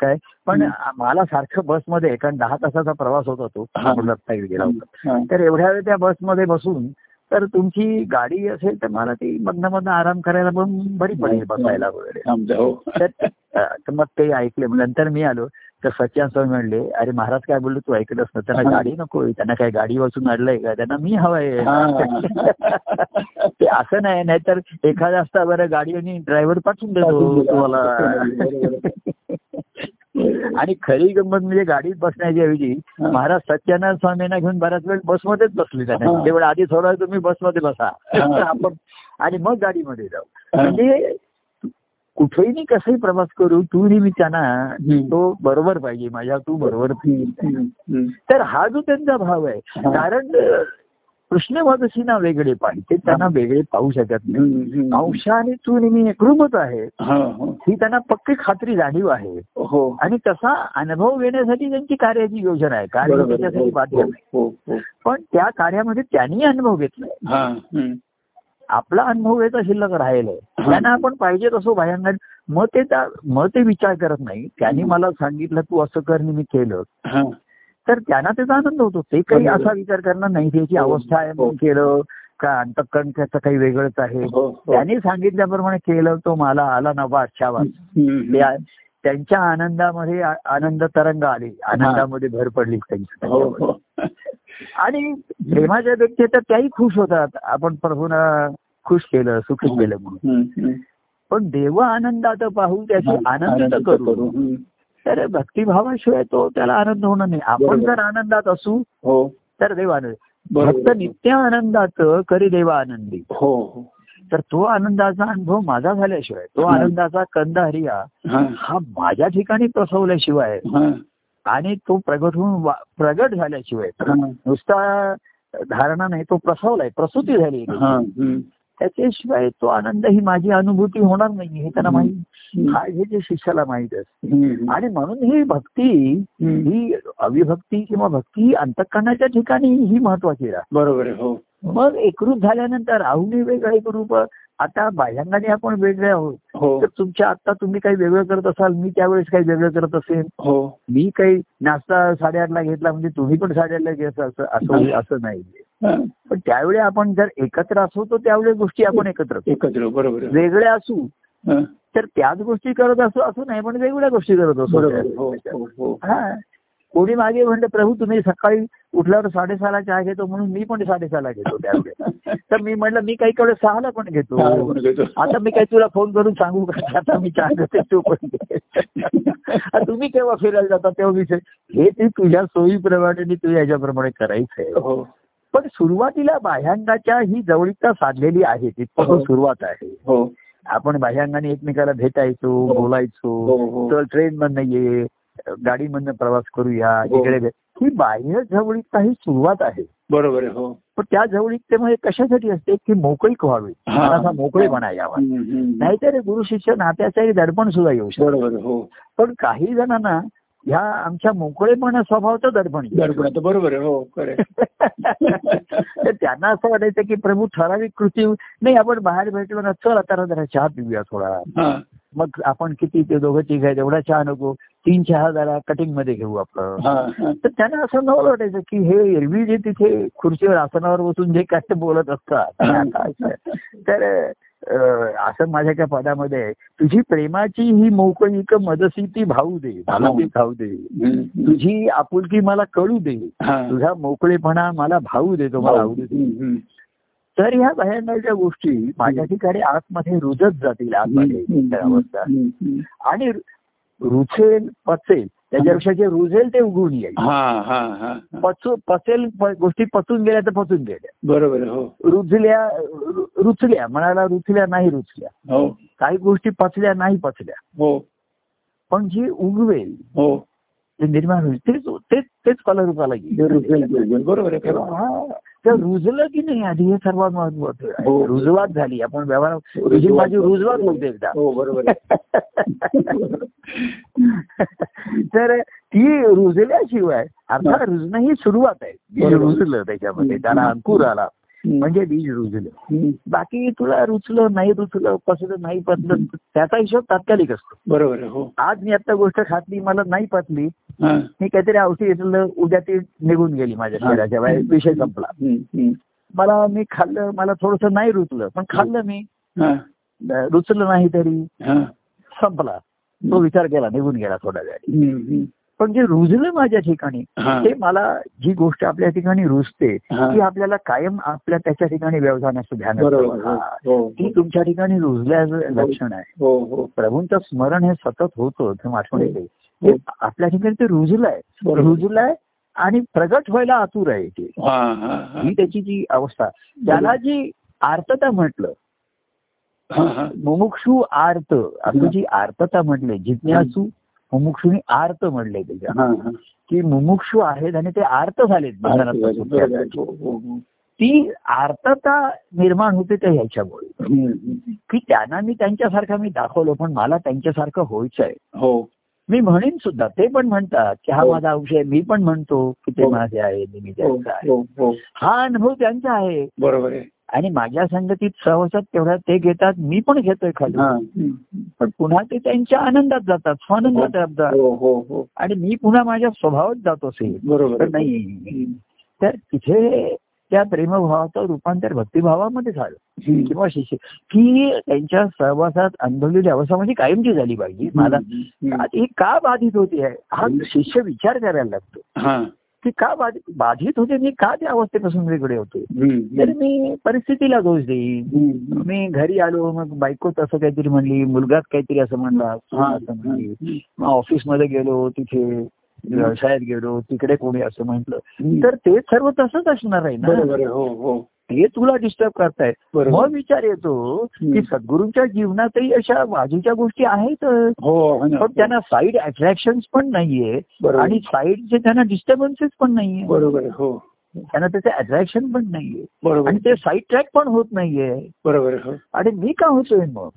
काय? पण मला सारखं बसमध्ये कारण दहा तासाचा प्रवास होता तो. रत्नागिरी गेला होता. तर एवढ्या वेळ त्या बसमध्ये बसून तर तुमची गाडी असेल तर मला ती मधनं मधनं आराम करायला पण बरी पडेल बसायला वगैरे. हो. तर मग ते ऐकले. नंतर मी आलो. तर सच्चान स्वामी म्हणले अरे महाराज काय बोललो तू ऐकलंस ना त्यांना. गाडी नको त्यांना काय गाडी वाचून आणलंय का त्यांना मी हवाय. ते असं नाही नाहीतर एखादा असता बरं गाडी आणि ड्रायव्हर पाठवून देतो तुम्हाला आणि खरी गंमत म्हणजे गाडीत बसण्याच्या ऐवजी. महाराज सत्यानारायण स्वामींना घेऊन बऱ्याच वेळ बसमध्येच बसले त्यांना. तेवढं आधी थोडा तुम्ही बसमध्ये बसा. आपण आणि मग गाडीमध्ये जाऊ. म्हणजे कुठेही मी कसंही प्रवास करू तू मी त्यांना. तो बरोबर पाहिजे माझ्या तू बरोबर. तर हा जो त्यांचा भाव आहे. कारण कृष्ण मदशीना वेगळे पाहिजे त्यांना वेगळे पाहू शकत नाही हम्म. हम्म. अंश आणि तू नेहमी एकरूपच आहे हा. त्यांना पक्की खात्री जाणीव आहे हो आणि तसा अनुभव घेण्यासाठी त्यांची कार्याची योजना आहे कार्य त्याच्यासाठी बाध्य हो, नाही हो, हो. पण त्या कार्यामध्ये त्यांनी अनुभव घेतलाय. आपला अनुभव घ्यायचा शिल्लक राहिलाय. त्यांना आपण पाहिजे तसं भयांना मग ते त्या- मग ते विचार करत नाही. त्यांनी मला सांगितलं तू असं कर मी केलं. तर त्यांना त्याचा आनंद होतो. ते काही. असा विचार करणार नाही. त्याची हो, अवस्था आहे म्हणून हो. केलं. का अंतकरण त्याचं काही वेगळंच आहे? हो. त्यांनी सांगितल्याप्रमाणे केलं तो मला आला हम्म. त्या- त्यांच्या आनंदामध्ये आनंद तरंग आले. आनंदामध्ये भर पडली त्यांची. हो, हो. आणि प्रेमाच्या व्यक्ती तर त्याही खुश होतात. आपण प्रभूना खुश केलं सुखी केलं म्हणून. पण देव आनंदात पाहू त्याची आनंद करू. तर भक्तिभावाशिवाय तो त्याला आनंद होणार नाही. आपण. जर आनंदात असू हो. तर देव आनंद. भक्त नित्य आनंदात करी देवा आनंदी. हो हो. तर तो आनंदाचा अनुभव माझा झाल्याशिवाय तो. आनंदाचा कंद हरिया हा. माझ्या ठिकाणी प्रसवल्याशिवाय. आणि तो प्रगट होऊन प्रगट झाल्याशिवाय. नुसता धारणा नाही तो प्रसवलाय प्रसूती झाली हा. त्याच्याशिवाय तो आनंद ही माझी अनुभूती होणार नाही हे त्यांना माहिती हा हे जे शिष्याला माहीत असते. आणि म्हणून ही भक्ती. ही अविभक्ती किंवा भक्ती अंतकरणाच्या ठिकाणी ही महत्वाची राहते बरोबर हो मग एकरूप झाल्यानंतर राहुनी वेगळं एकरूप आता बाह्यांगाने आपण वेगळे आहोत. हो. तर तुमच्या आता तुम्ही काही वेगळं करत असाल मी त्यावेळेस काही वेगळं करत असेल हो. मी काही नाश्ता साडेआठला घेतला म्हणजे तुम्ही पण साडेआठला घेत असं असं असं नाही. हा. पण त्यावेळी आपण जर एकत्र असू तर त्यावेळी गोष्टी आपण एकत्र. एकत्र बरोबर आहे. वेगळे असू हा. तर त्याच गोष्टी करत असू असं नाही पण वेगवेगळ्या गोष्टी करत असू. हो हो हो. हा. कोणी मागे म्हणलं प्रभू तुम्ही सकाळी उठल्यावर साडेसहाला चहा घेतो म्हणून मी पण साडेसहाला घेतो त्यावेळेस तर मी म्हटलं मी काही कडे सहाला पण घेतो. आता मी काही तुला फोन करून सांगू का? आता मी चहा घेते तू पण तुम्ही केव्हा फिरायला जाता तेव्हा विषय हे ते तुझ्या सोयीप्रमाणे आणि तुझ्या याच्याप्रमाणे करायचंय. हो. पण सुरुवातीला बाह्यांगाच्या ही जवळीकता साधलेली आहे तिथपासून हो. सुरुवात आहे. हो. आपण बाह्यांगाने एकमेकाला भेटायचो बोलायचो. चल ट्रेन मधनं ये गाडीमधनं प्रवास करूया हो. इकडे ही बाह्य जवळीकता ही सुरुवात आहे बरोबर हो पण त्या जवळीकतेमध्ये कशासाठी असते की मोकळीक व्हावी. मनाचा मोकळेपणा यावा. नाहीतर गुरु शिष्य नात्याचाही दडपण सुद्धा येऊ शकतो हो पण काही जणांना ह्या आमच्या मोकळेपणा स्वभावाचं दडपण येतं. बरोबर हो. तर त्यांना असं वाटायचं की प्रभू ठराविक कृती नाही आपण बाहेर भेटलो ना चल आता जरा चहा पिऊया थोडा मग आपण किती ते दोघं तिघ आहेत एवढा चहा नको तीन चहा जरा कटिंगमध्ये घेऊ आपलं हा. तर त्यांना असं नवलं वाटायचं की हे एरवी जे तिथे खुर्चीवर आसनावर बसून जे काय बोलत असतात. तर असं माझ्या त्या पदामध्ये आहे, तुझी प्रेमाची ही मोकळीक मदसी ती भाऊ दे मला ती भाऊ दे. तुझी आपुलकी मला कळू दे. तुझा मोकळेपणा मला भाऊ दे तो मला आवडू दे. तर ह्या भयांगाच्या गोष्टी माझ्या ठिकाणी आतमध्ये रुजत जातील आतमध्ये अवस्था. आणि रुचेल पचेल. त्याच्यापेक्षा जे रुजेल ते उगवून येईल. हा हा हा हा. पचू पचेल गोष्टी पचून गेल्या तर पचून गेल्या. बरोबर हो. रुचल्या रु- रुचल्या. म्हणाला रुचल्या नाही रुचल्या. हो. काही गोष्टी पचल्या नाही पचल्या. हो. पण जी उगवेल हो. निर्माण होईल तेच तेच तेच रुजवेल. बरोबर आहे. हा. तर रुजलं की नाही आधी हे सर्वात महत्वाचं आहे. हो. रुजवात झाली आपण व्यवहार माझी रुजवात होते एकदा हो बरोबर. तर ती रुजल्याशिवाय अर्थात रुजणं ही सुरुवात आहे. रुजलं त्याच्यामध्ये त्याला अंकुर आला म्हणजे बीज रुजलं. बाकी तुला रुचलं नाही रुचलं पचलं नाही पचलं त्याचा हिशोब तात्कालिक असतो बरोबर हो आज मी आता गोष्ट खातली मला नाही पचली. मी काहीतरी औषध घेतलं उद्या ती निघून गेली माझ्या. शरीराच्या बाहेर विषय संपला. मला मी खाल्लं मला थोडस नाही रुचलं पण खाल्लं मी. रुचलं नाही तरी. संपला तो विचार केला निघून गेला हम्म, हम्म. पण जे रुजलं माझ्या ठिकाणी हा. ते मला जी गोष्ट आपल्या ठिकाणी रुजते हा. ती आपल्याला कायम आपल्या त्याच्या ठिकाणी व्यवधानाचं ध्यान असतं. हो, हो ती तुमच्या ठिकाणी रुजल्याचं लक्षण आहे हो हो प्रभूंचं स्मरण हे सतत होतं ते आठवण येते हो. आपल्या ठिकाणी ते रुजलंय. रुजलंय आणि प्रगट व्हायला आतुर आहे ते हा हा हा. ही त्याची जी अवस्था त्याला जी आर्तता म्हटलं हा, हा. मुमुक्षू आर्त आपली जी आर्तता म्हटले जिज्ञासू मुमुक्षुनी आर्त म्हणले त्याच्या. की मुमुक्षू आहेत आणि ते आर्त झालेत. हो, हो, हो. ती आर्तता निर्माण होते त्या ह्याच्यामुळे. की त्यांना मी त्यांच्यासारखं मी दाखवलं पण मला त्यांच्यासारखं व्हायचं आहे हो मी म्हणेन सुद्धा ते पण म्हणतात की हा. माझा अंश आहे मी पण म्हणतो की ते. माझे आहे मी हो त्यांचा आहे हा अनुभव त्यांचा आहे बरोबर आहे आणि माझ्या संगतीत सहवासात तेवढ्या ते घेतात मी पण घेतोय खाली हा. पण पुन्हा ते त्यांच्या आनंदात जातात स्वानंदात जातात हो हो हो आणि मी पुन्हा माझ्या स्वभावात जात असेल बरोबर. नाही. तर तिथे त्या प्रेमभावाचं रूपांतर भक्तिभावामध्ये झालं. किंवा शिष्य की त्यांच्या सहवासात अनुभवलेली अवस्था म्हणजे कायमची झाली पाहिजे मला. ही का बाधित होते आहे हा शिष्य विचार करायला लागतो हा. की का बाधित होते मी का त्या अवस्थेपासून वेगळे होते. तर मी परिस्थितीला दोष देईन. मी घरी आलो मग बायकोच असं काहीतरी म्हणली मुलगाच काहीतरी असं म्हणला हा. असं म्हणली मग ऑफिसमध्ये गेलो तिथे व्यवसायात गेलो तिकडे कोणी असं म्हटलं. तर ते सर्व तसंच असणार आहे ना ते तुला डिस्टर्ब करतायत मग विचार येतो की. सद्गुरूंच्या जीवनातही अशा बाजूच्या गोष्टी आहेत हो हो. पण त्यांना साईड अट्रॅक्शन पण नाहीये. आणि साईडचे त्यांना डिस्टर्बन्सेस पण नाहीये बरोबर. हो त्यांना त्याचे अट्रॅक्शन पण नाहीये बरोबर आणि ते साईड ट्रॅक पण होत नाहीये बरोबर. हो आणि मी का होतोय मग.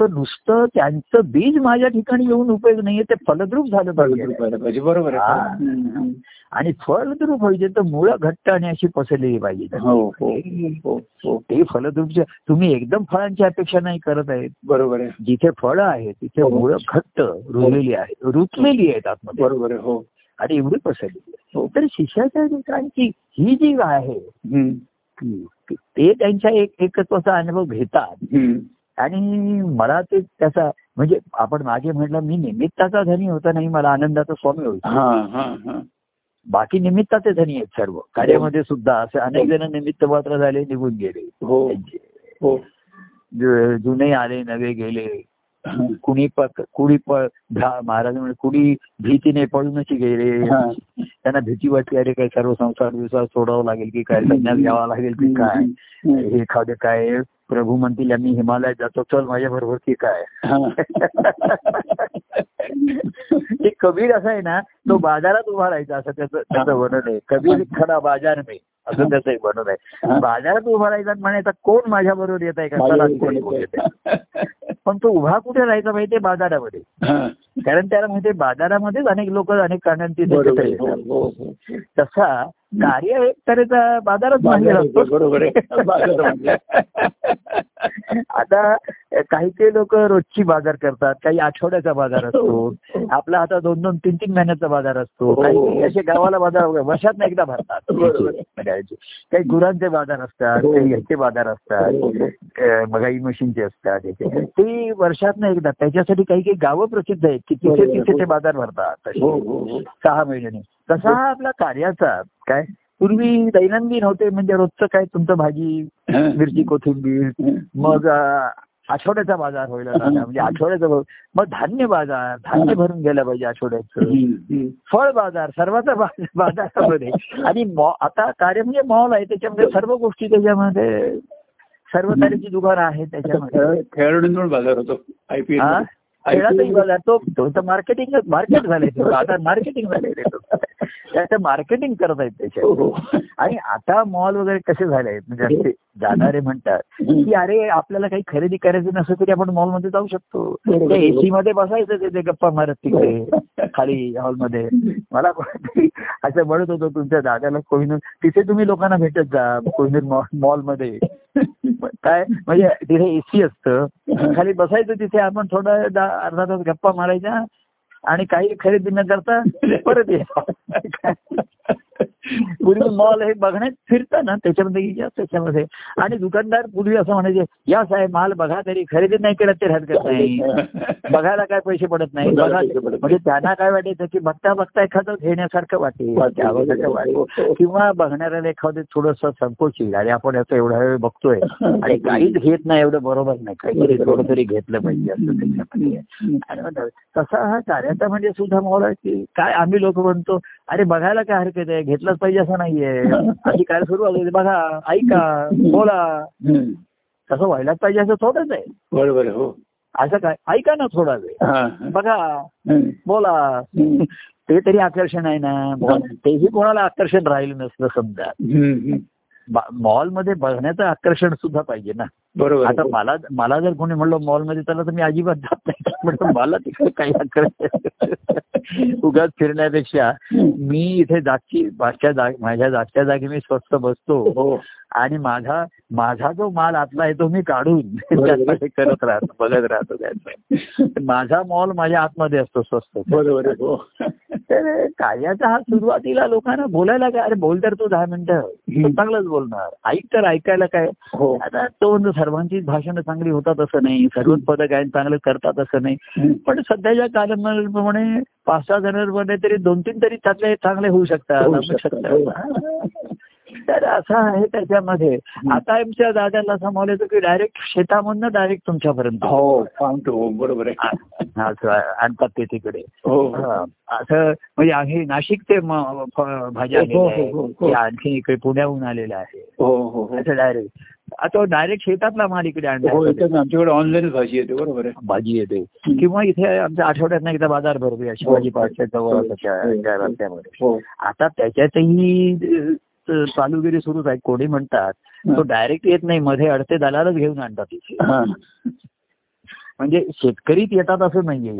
तर नुसतं त्यांचं बीज माझ्या ठिकाणी येऊन उपयोग नाहीये ते फलद्रूप झालं पाहिजे बरोबर. आणि फलद्रूप पाहिजे तर मुळं घट्ट आणि अशी पसरलेली पाहिजे हो हो हो हो ते फलद्रूपचे तुम्ही एकदम फळांची अपेक्षा नाही करत आहेत बरोबर आहे जिथे फळं आहेत तिथे. मुळं घट्ट रुजलेली आहेत रुचलेली आहेत आतमध्ये बरोबर आहे. हो आणि एवढी पसरलेली आहे. तर शिष्याच्या ठिकाणची ही जी आहे. ते त्यांच्या एक एकत्वाचा अनुभव घेतात. आणि मला ते त्याचा म्हणजे आपण मागे म्हटलं मी निमित्ताचा धनी होता नाही मला आनंदाचा स्वामी होता. हा हा हा. बाकी निमित्ताचे धनी आहेत सर्व. कार्यामध्ये सुद्धा असे अनेक जण निमित्त मात्र झाले निघून गेले. हो. हो. जुने आले नवे गेले. हा. कुणी कुणी महाराज म्हणजे कुणी भीतीने पळूनच गेले. हा. त्यांना भीती वाटली अरे काय सर्व संसार विसार सोडावं लागेल की काय संन्यास घ्यावा लागेल की काय. हे एखादं काय प्रभू म्हणतील आम्ही हिमालयात जातो चल माझ्या बरोबर की काय. ते कबीर असं आहे ना तो बाजारात उभा राहायचा असं त्याचं त्याचं वर्णन आहे कबीर खडा बाजार में असं त्याचं एक वर्णन आहे. बाजारात उभा राहायचा आणि म्हणायचा कोण माझ्या बरोबर येत आहे का. पण तो उभा कुठे राहायचा माहितीये बाजारामध्ये. कारण त्याला माहितीये बाजारामध्येच अनेक लोक अनेक येतात. हो, हो. तसा कार्य एक तऱ्हेचा बाजारच बाजार असतो बरोबर. आता काही काही लोक रोजची बाजार करतात काही आठवड्याचा बाजार असतो आपला आता दोन दोन तीन तीन महिन्याचा बाजार असतो हो. काही असे गावाला बाजार वर्षात एकदा भरतात काही गुरांचे बाजार असतात हो. काही ह्याचे बाजार असतात हो, हो. मगाई मशीनचे असतात. ते वर्षात एकदा त्याच्यासाठी काही काही गावं प्रसिद्ध आहेत की तिथे. तिथे ते बाजार भरतात. हो, हो, हो. सहा महिन्यांनी तसा हा आपला कार्याचा. काय? पूर्वी दैनंदिन होते म्हणजे रोजचं काय तुमचं भाजी. मिरची कोथिंबीर मग आठवड्याचा बाजार व्हायला लागला. म्हणजे आठवड्याचा. मग धान्य बाजार धान्य भरून गेला पाहिजे आठवड्याचं. फळ बाजार सर्वाचा बाजार बाजारामध्ये. आणि आता कार्य म्हणजे मॉल आहे त्याच्यामध्ये सर्व गोष्टी त्याच्यामध्ये सर्व तऱ्हेची दुकानं आहेत त्याच्यामध्ये. खेळ- खेळाडूंवर बाजार होतो आयपीएल हा? खेळातही बघा तो तो मार्केटिंग मार्केट झाले आता मार्केटिंग झाले त्याचं मार्केटिंग करत आहेत त्याच्या हो, हो. आणि आता मॉल वगैरे कसे झाले? आहेत म्हणजे जाणारे म्हणतात की अरे आपल्याला काही खरेदी करायची नसेल तरी आपण मॉलमध्ये जाऊ शकतो. एसी मध्ये बसायचं तिथे गप्पा मारत तिकडे खाली हॉलमध्ये मला असं म्हणत होतो तुमच्या दादाला कोहिनूर तिथे तुम्ही लोकांना भेटत जा कोहिनूर मॉलमध्ये काय? म्हणजे तिथे एसी असतं. खाली बसायचं तिथे आपण थोडं अर्धा तास गप्पा मारायच्या आणि काही खरेदी न करता परत या पूर्वी मॉल हे बघण्यात फिरतं ना त्याच्यामध्ये त्याच्यामध्ये. आणि दुकानदार पूर्वी असं म्हणायचे या साहेब माल बघा तरी खरेदी नाही केलं तरी हरकत नाही. बघायला काय पैसे पडत नाही. बघा म्हणजे त्यांना काय वाटायचं की बघता बघता एखादं घेण्यासारखं वाटेल. किंवा बघणाऱ्याला एखादं थोडस संकोच येईल आणि आपण याचा एवढा वेळ बघतोय. आणि काहीच घेत नाही एवढं बरोबर नाही. काहीतरी थोडं तरी घेतलं पाहिजे असं त्याच्यामध्ये. तसा हा कार्याचा म्हणजे सुद्धा मला की काय आम्ही लोक म्हणतो अरे बघायला काय हरकत आहे घेतलंच पाहिजे असं नाहीये. अशी काय सुरुवात होते बघा ऐका बोला. तसं व्हायलाच पाहिजे असं थोडंच आहे. बरोबर हो. असं काय? ऐका ना थोडा वेळ. हा. बघा. बोला. ते तरी आकर्षण आहे ना. तेही कोणाला आकर्षण राहिलं नसलं समजा. मॉलमध्ये बघण्याचं आकर्षण सुद्धा पाहिजे ना. बरोबर आता आहे. मला मला जर कोणी म्हणलं मॉलमध्ये त्याला तर मी अजिबात जात नाही. मला तिकडे काही आकर्षण उगाच फिरण्यापेक्षा मी इथे जागची माझ्या जागी मी स्वस्त बसतो. हो. आणि माझा माझा जो माल आतला आहे तो मी काढून करत राहतो बघत राहतो त्याचा. माझा मॉल माझ्या आतमध्ये असतो स्वस्त. बरोबर हो. तर कार्याचा हा सुरुवातीला लोकांना बोलायला काय अरे बोल तर तू दहा मिनिटं. चांगलंच बोलणार. ऐक तर ऐकायला काय. हो. आता तो म्हणजे सर्वांचीच भाषणं चांगली होतात असं नाही. सर्वच पद गायन चांगलं करतात असं नाही. पण सध्याच्या कालमानाप्रमाणे पाच सहा जणांमध्ये तरी दोन तीन तरी त्यातले चांगले होऊ शकतात होऊ असू शकतात, शकतात. तर असं आहे त्याच्यामध्ये. आता आमच्या दादाला सांभाळायचं की डायरेक्ट शेतामधनं डायरेक्ट तुमच्यापर्यंत. हो सांगतो बरोबर आहे. आणतात ते तिकडे. हो. हा. असं म्हणजे आम्ही नाशिक ते भाज्या हो, हो, आणखी इकडे पुण्याहून आलेला आहे. असं डायरेक्ट आता डायरेक्ट शेतातला माल इकडे आणला आमच्याकडे ऑनलाईनच भाजी येते बरोबर आहे. भाजी येते. किंवा इथे आमच्या आठवड्यात एकदा बाजार भरतो शिवाजी पार्कच्या जवळ रस्त्यामध्ये. आता त्याच्यातही चालूगिरी सुरूच आहे कोणी म्हणतात तो डायरेक्ट येत नाही मध्ये अडते दलालच घेऊन आणतात म्हणजे शेतकरीच येतात असं नाहीये.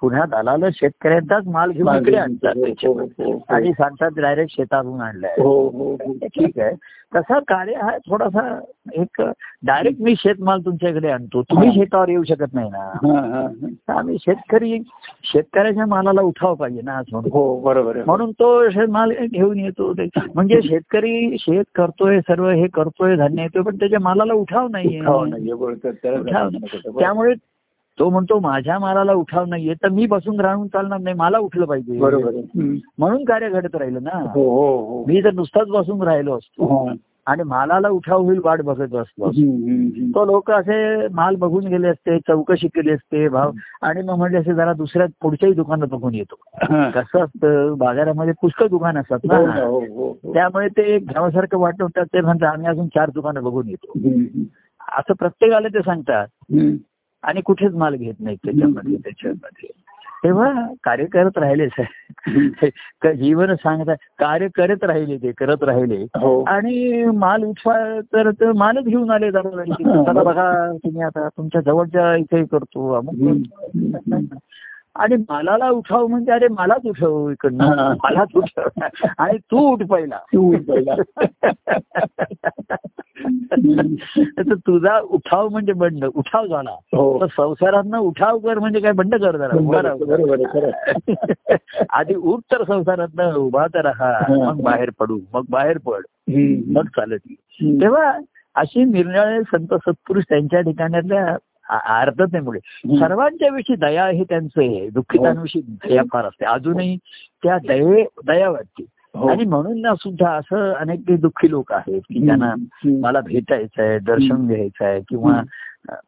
पुन्हा दलाल शेतकऱ्यांचाच माल घेऊन इकडे आणतात हो. हो, हो. आणि सांगतात डायरेक्ट शेतातून आणलाय. हो हो हो. ठीक आहे. तसा कार्य हा थोडासा एक डायरेक्ट मी शेतमाल तुमच्याकडे आणतो. तुम्ही शेतावर येऊ शकत नाही ना. हा, हा, हा. आम्ही शेतकरी शेतकऱ्याच्या मालाला उठाव पाहिजे ना हो बरोबर म्हणून तो शेतमाल घेऊन येतो. म्हणजे शेतकरी शेत करतोय सर्व हे करतोय धान्य येतोय पण त्याच्या मालाला उठाव नाहीये. उठाव नाही. त्यामुळे तो म्हणतो माझ्या मालाला उठाव नाहीये तर मी बसून राहून चालणार नाही मला उठलं पाहिजे बरोबर. म्हणून कार्य घडत राहिलं ना हो हो हो मी जर नुसताच बसून राहिलो असतो. आणि मालाला उठाव होईल वाट बघत असतो. तो लोक असे माल बघून गेले असते चौकशी केली असते भाव आणि मग म्हणजे असे जरा दुसऱ्या पुढच्याही दुकानात बघून येतो. कसं असतं बाजारामध्ये पुष्कळ दुकान असतात हो ना. त्यामुळे ते एक घ्यावासारखं वाटतं ते म्हणतात आम्ही अजून चार दुकानं बघून येतो असं प्रत्येकाला ते सांगतात. आणि कुठेच माल घेत नाहीत त्याच्यामध्ये त्याच्यामध्ये. तेव्हा कार्य करत राहिलेच आहे क- जीवन सांगत कार्य करत राहिले ते करत राहिले. हो. आणि माल उठवा तर मालच घेऊन आले चला बघा तुम्ही आता तुमच्या जवळच्या इथे करतो अमुक करतो. आणि मालाला उठाव म्हणजे अरे मलाच उठव इकडनं. मलाच उठव आणि तू उठ पहिला तू उठ पहिला. तुझा उठाव म्हणजे बंड उठाव झाला हो तर संसारातनं उठाव कर म्हणजे काय बंड कर जरा उभा. आधी उठ तर संसारातनं उभा तर राहा हा. मग बाहेर पडू मग बाहेर पड. मग चालत. तेव्हा अशी निर्णय संत सत्पुरुष त्यांच्या ठिकाणातल्या आ- आर्ततेमुळे सर्वांच्या विषयी दया हे त्यांचं आहे दुःखितांविषयी दया फार असते. अजूनही त्या दये दया वाटते हो. आणि म्हणून ना सुद्धा असं अनेक दुःखी लोक आहेत की त्यांना. मला भेटायचं आहे दर्शन घ्यायचं आहे किंवा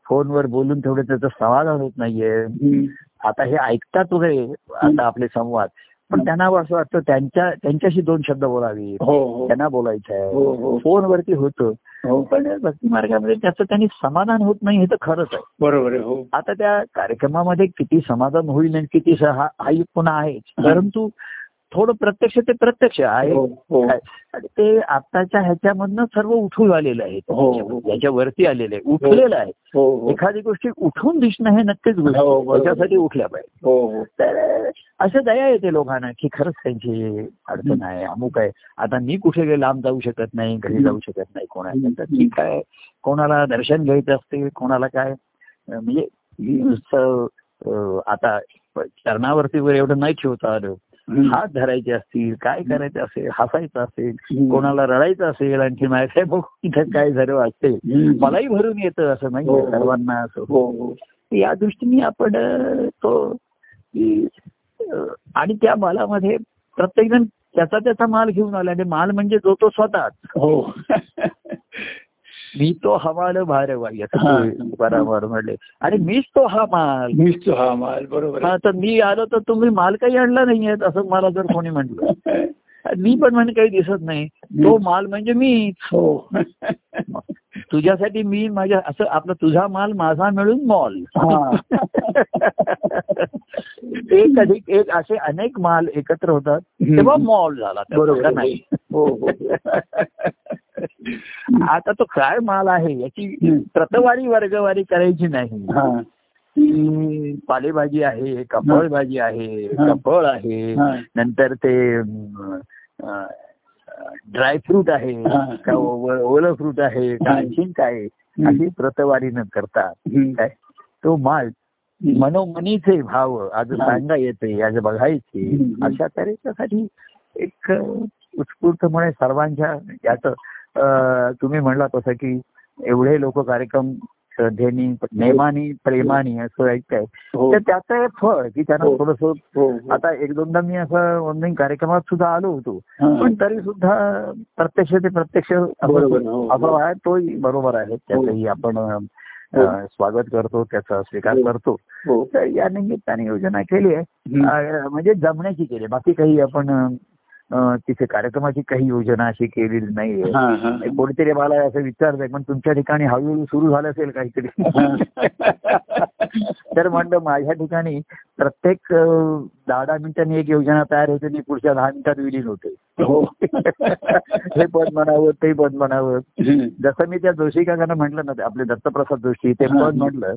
फोनवर बोलून तेवढं त्याचं समाधान होत नाहीये. आता हे ऐकतात वगैरे आता आपले संवाद. पण त्यांना असं वाटतं त्यांच्या त्यांच्याशी दोन शब्द बोलावे हो हो. त्यांना बोलायचं हो आहे हो. फोनवरती होतं. हो पण भक्ती मार्गामध्ये त्याचं त्यांनी समाधान होत नाही हे तर खरंच आहे. बरोबर आहे हो. आता त्या कार्यक्रमामध्ये किती समाधान होईल आणि किती हा पुन्हा आहेच. परंतु थोडं प्रत्यक्ष ते प्रत्यक्ष आहे. हो हो. ते आताच्या ह्याच्यामधनं सर्व उठून आलेलं आहे. हो, हो. याच्या वरती आलेलं आहे. उठलेलं आहे. एखादी गोष्टी उठून दिसणं हे नक्कीच. त्याच्यासाठी उठल्या पाहिजे. तर असं दया येते लोकांना की खरंच त्यांची अडचण आहे. अमुक आहे. आता मी कुठे लांब जाऊ शकत नाही घरी जाऊ शकत नाही कोणाला. तर ठीक आहे. कोणाला दर्शन घ्यायचं असते कोणाला काय? म्हणजे आता चरणावरती वगैरे एवढं नाही ठेवता आलं. हात धरायचे असतील काय करायचं असेल हसायचं असेल कोणाला रडायचं असेल आणखी माहिती बघ इथं काय झालं असते. मलाही भरून येतं असं नाही हो, हो. सर्वांना असं. हो या दृष्टीने आपण तो आणि त्या मालामध्ये प्रत्येकजण त्याचा त्याचा माल घेऊन आला आणि माल म्हणजे जो तो स्वतःच. हो. मी तो हवाल भार वाई असं बरोबर म्हणले. आणि मीच तो हा माल. मीच तो हा माल बरोबर हा तर मी आलो तर तुम्ही माल काही आणला नाहीये असं मला जर कोणी म्हटलं. मी पण म्हणजे काही दिसत नाही. तो माल म्हणजे मी हो. तुझ्यासाठी मी माझ्या असं आपला तुझा माल माझा मिळून मॉल हा. एक अधिक एक असे अनेक माल एकत्र होतात. तेव्हा मॉल झाला बरोबर नाही हो हो आता तो काय माल आहे याची. प्रतवारी वर्गवारी करायची नाही हा ती पालेभाजी आहे कपळ भाजी आहे हा. कपळ आहे हा. नंतर ते ड्रायफ्रूट आहे. का ओलं फ्रूट आहे का आणखीन काय अशी प्रतवारी न. काय तो माल मनोमनीचे भाव आज. सांगा येते आज बघायचे. अशा तऱ्हेच्यासाठी एक उत्स्फूर्तपणे सर्वांच्या याचं तुम्ही म्हणला तसं की एवढे लोक कार्यक्रम श्रद्धेनी नेमानी प्रेमानी असं ऐकताय. हो. तर त्याचं एक फळ की त्यांना हो. थोडस हो आता एक दोनदा मी असं ऑनलाईन कार्यक्रमात सुद्धा आलो होतो. हा. पण तरी सुद्धा प्रत्यक्ष ते प्रत्यक्ष हो. असं आहे तोही बरोबर आहे. त्याचंही आपण स्वागत करतो त्याचा स्वीकार हो. करतो. हो. तर या निमित्ताने योजना केली आहे. म्हणजे जमण्याची केली. बाकी काही आपण तिथे कार्यक्रमाची काही योजना अशी केलेली नाहीये. कोणीतरी मला असं विचारतंय पण तुमच्या ठिकाणी हळूहळू सुरू झालं असेल काहीतरी? तर म्हणलं माझ्या ठिकाणी प्रत्येक दहा दहा मिनिटांनी एक योजना तयार होते आणि पुढच्या दहा मिनिटात विलीन होते हो हे पद म्हणावं ते पद म्हणावं. जसं मी त्या जोशी काकांना म्हटलं ना आपले दत्तप्रसाद जोशी ते. पद म्हटलं.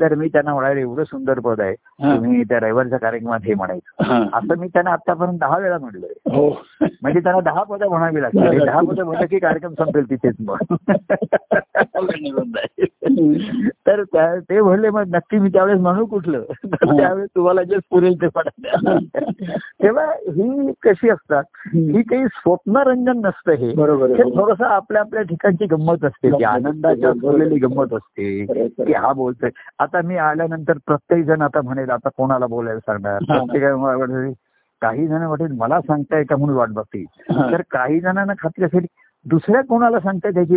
तर मी त्यांना म्हणाले एवढं सुंदर पद आहे. तुम्ही त्या रविवारच्या कार्यक्रमात हे म्हणायचं. असं मी त्यांना आतापर्यंत दहा वेळा म्हटलंय हो म्हणजे त्यांना दहा पदं म्हणावी लागतील आणि दहा पदं म्हणलं की कार्यक्रम संपेल तिथेच मग. तर ते म्हणले मग नक्की मी त्यावेळेस म्हणू कुठलं त्यावेळेस तुम्हाला जे पुरेल ते म्हणा तेव्हा ही कशी असतात? ही काही स्वप्नरंजन नसतं हे. बरोबर. थोडस आपल्या आपल्या ठिकाणची गंमत असते. ती आनंदाची असलेली गंमत असते. की हा बोलतोय. आता मी आल्यानंतर प्रत्येक जण आता म्हणेल आता कोणाला बोलायला सांगणार. प्रत्येकाला काही जण वाटेल मला सांगताय का? म्हणून वाट बघतील. हा. तर काही जणांना खात्री असेल दुसऱ्या कोणाला सांगतायत त्याची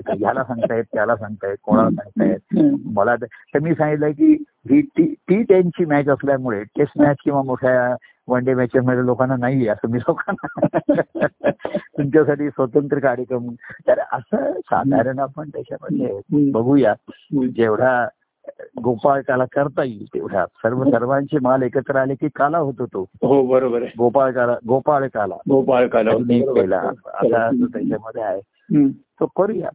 काही ह्याला सांगतायत त्याला सांगतायत कोणाला सांगतायत. मला तर मी सांगितलंय की ही टी टी टेनची मॅच असल्यामुळे टेस्ट मॅच किंवा मोठ्या वन डे मॅचेस मध्ये लोकांना नाही असं मी लोकांना तुमच्यासाठी स्वतंत्र कार्यक्रम तर असं साधारण आपण त्याच्यामध्ये बघूया. जेवढा गोपाळ काला करता येईल तेवढा सर्व सर्वांचे माल एकत्र आले की काला होतो तो हो बरोबर गोपाळ काला गोपाळ काला. गोपाळ काला आता त्याच्यामध्ये आहे. तो करूया.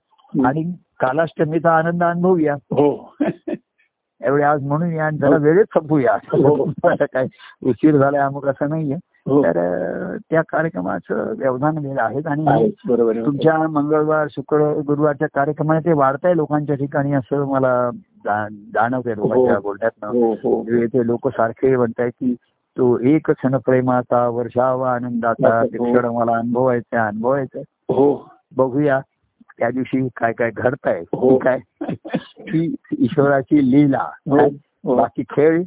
आणि कालाष्टमीचा आनंद अनुभवूया. हो. एवढे आज म्हणून या आणि जरा वेळेत संपूया. हो. काय उशीर झालाय अमुक असं नाहीये. हो. तर त्या कार्यक्रमाचं व्यवधान आणि आहे. बरोबर आहे. तुमच्या मंगळवार शुक्र गुरुवारच्या कार्यक्रमाने ते वाढतंय लोकांच्या ठिकाणी असं मला जा- जाणवतंय लोकांच्या हो. हो. हो ते लोक सारखे म्हणतायत की तो एक क्षण प्रेमाचा वर्षावा आनंदाचा. क्षण मला अनुभवायचा अनुभवायचा. हो. बघूया त्या दिवशी काय काय घडतंय. काय? ही ईश्वराची लीला. बाकी खेळ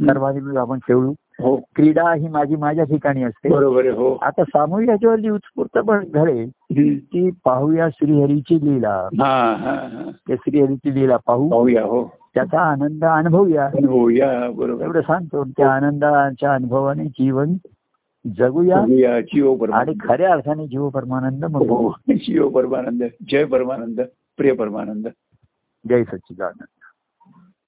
सर्वांनी आपण खेळू. हो. क्रीडा ही माझी माझ्या ठिकाणी असते. बरोबर हो. आता सामूहिक याच्यावर जी उत्स्फूर्त पण घडेल. ती पाहूया श्रीहरीची लीला. हा हा हा. श्रीहरीची लीला पाहू. पाहूया हो. त्याचा आनंद अनुभवूया. बरोबर. एवढं सांगतो त्या आनंदाच्या अनुभवाने जीवन जगूया. जीव आणि खऱ्या अर्थाने जीव परमानंद मग हो. जीव परमानंद जय परमानंद प्रिय परमानंद जय सच्चिदानंद.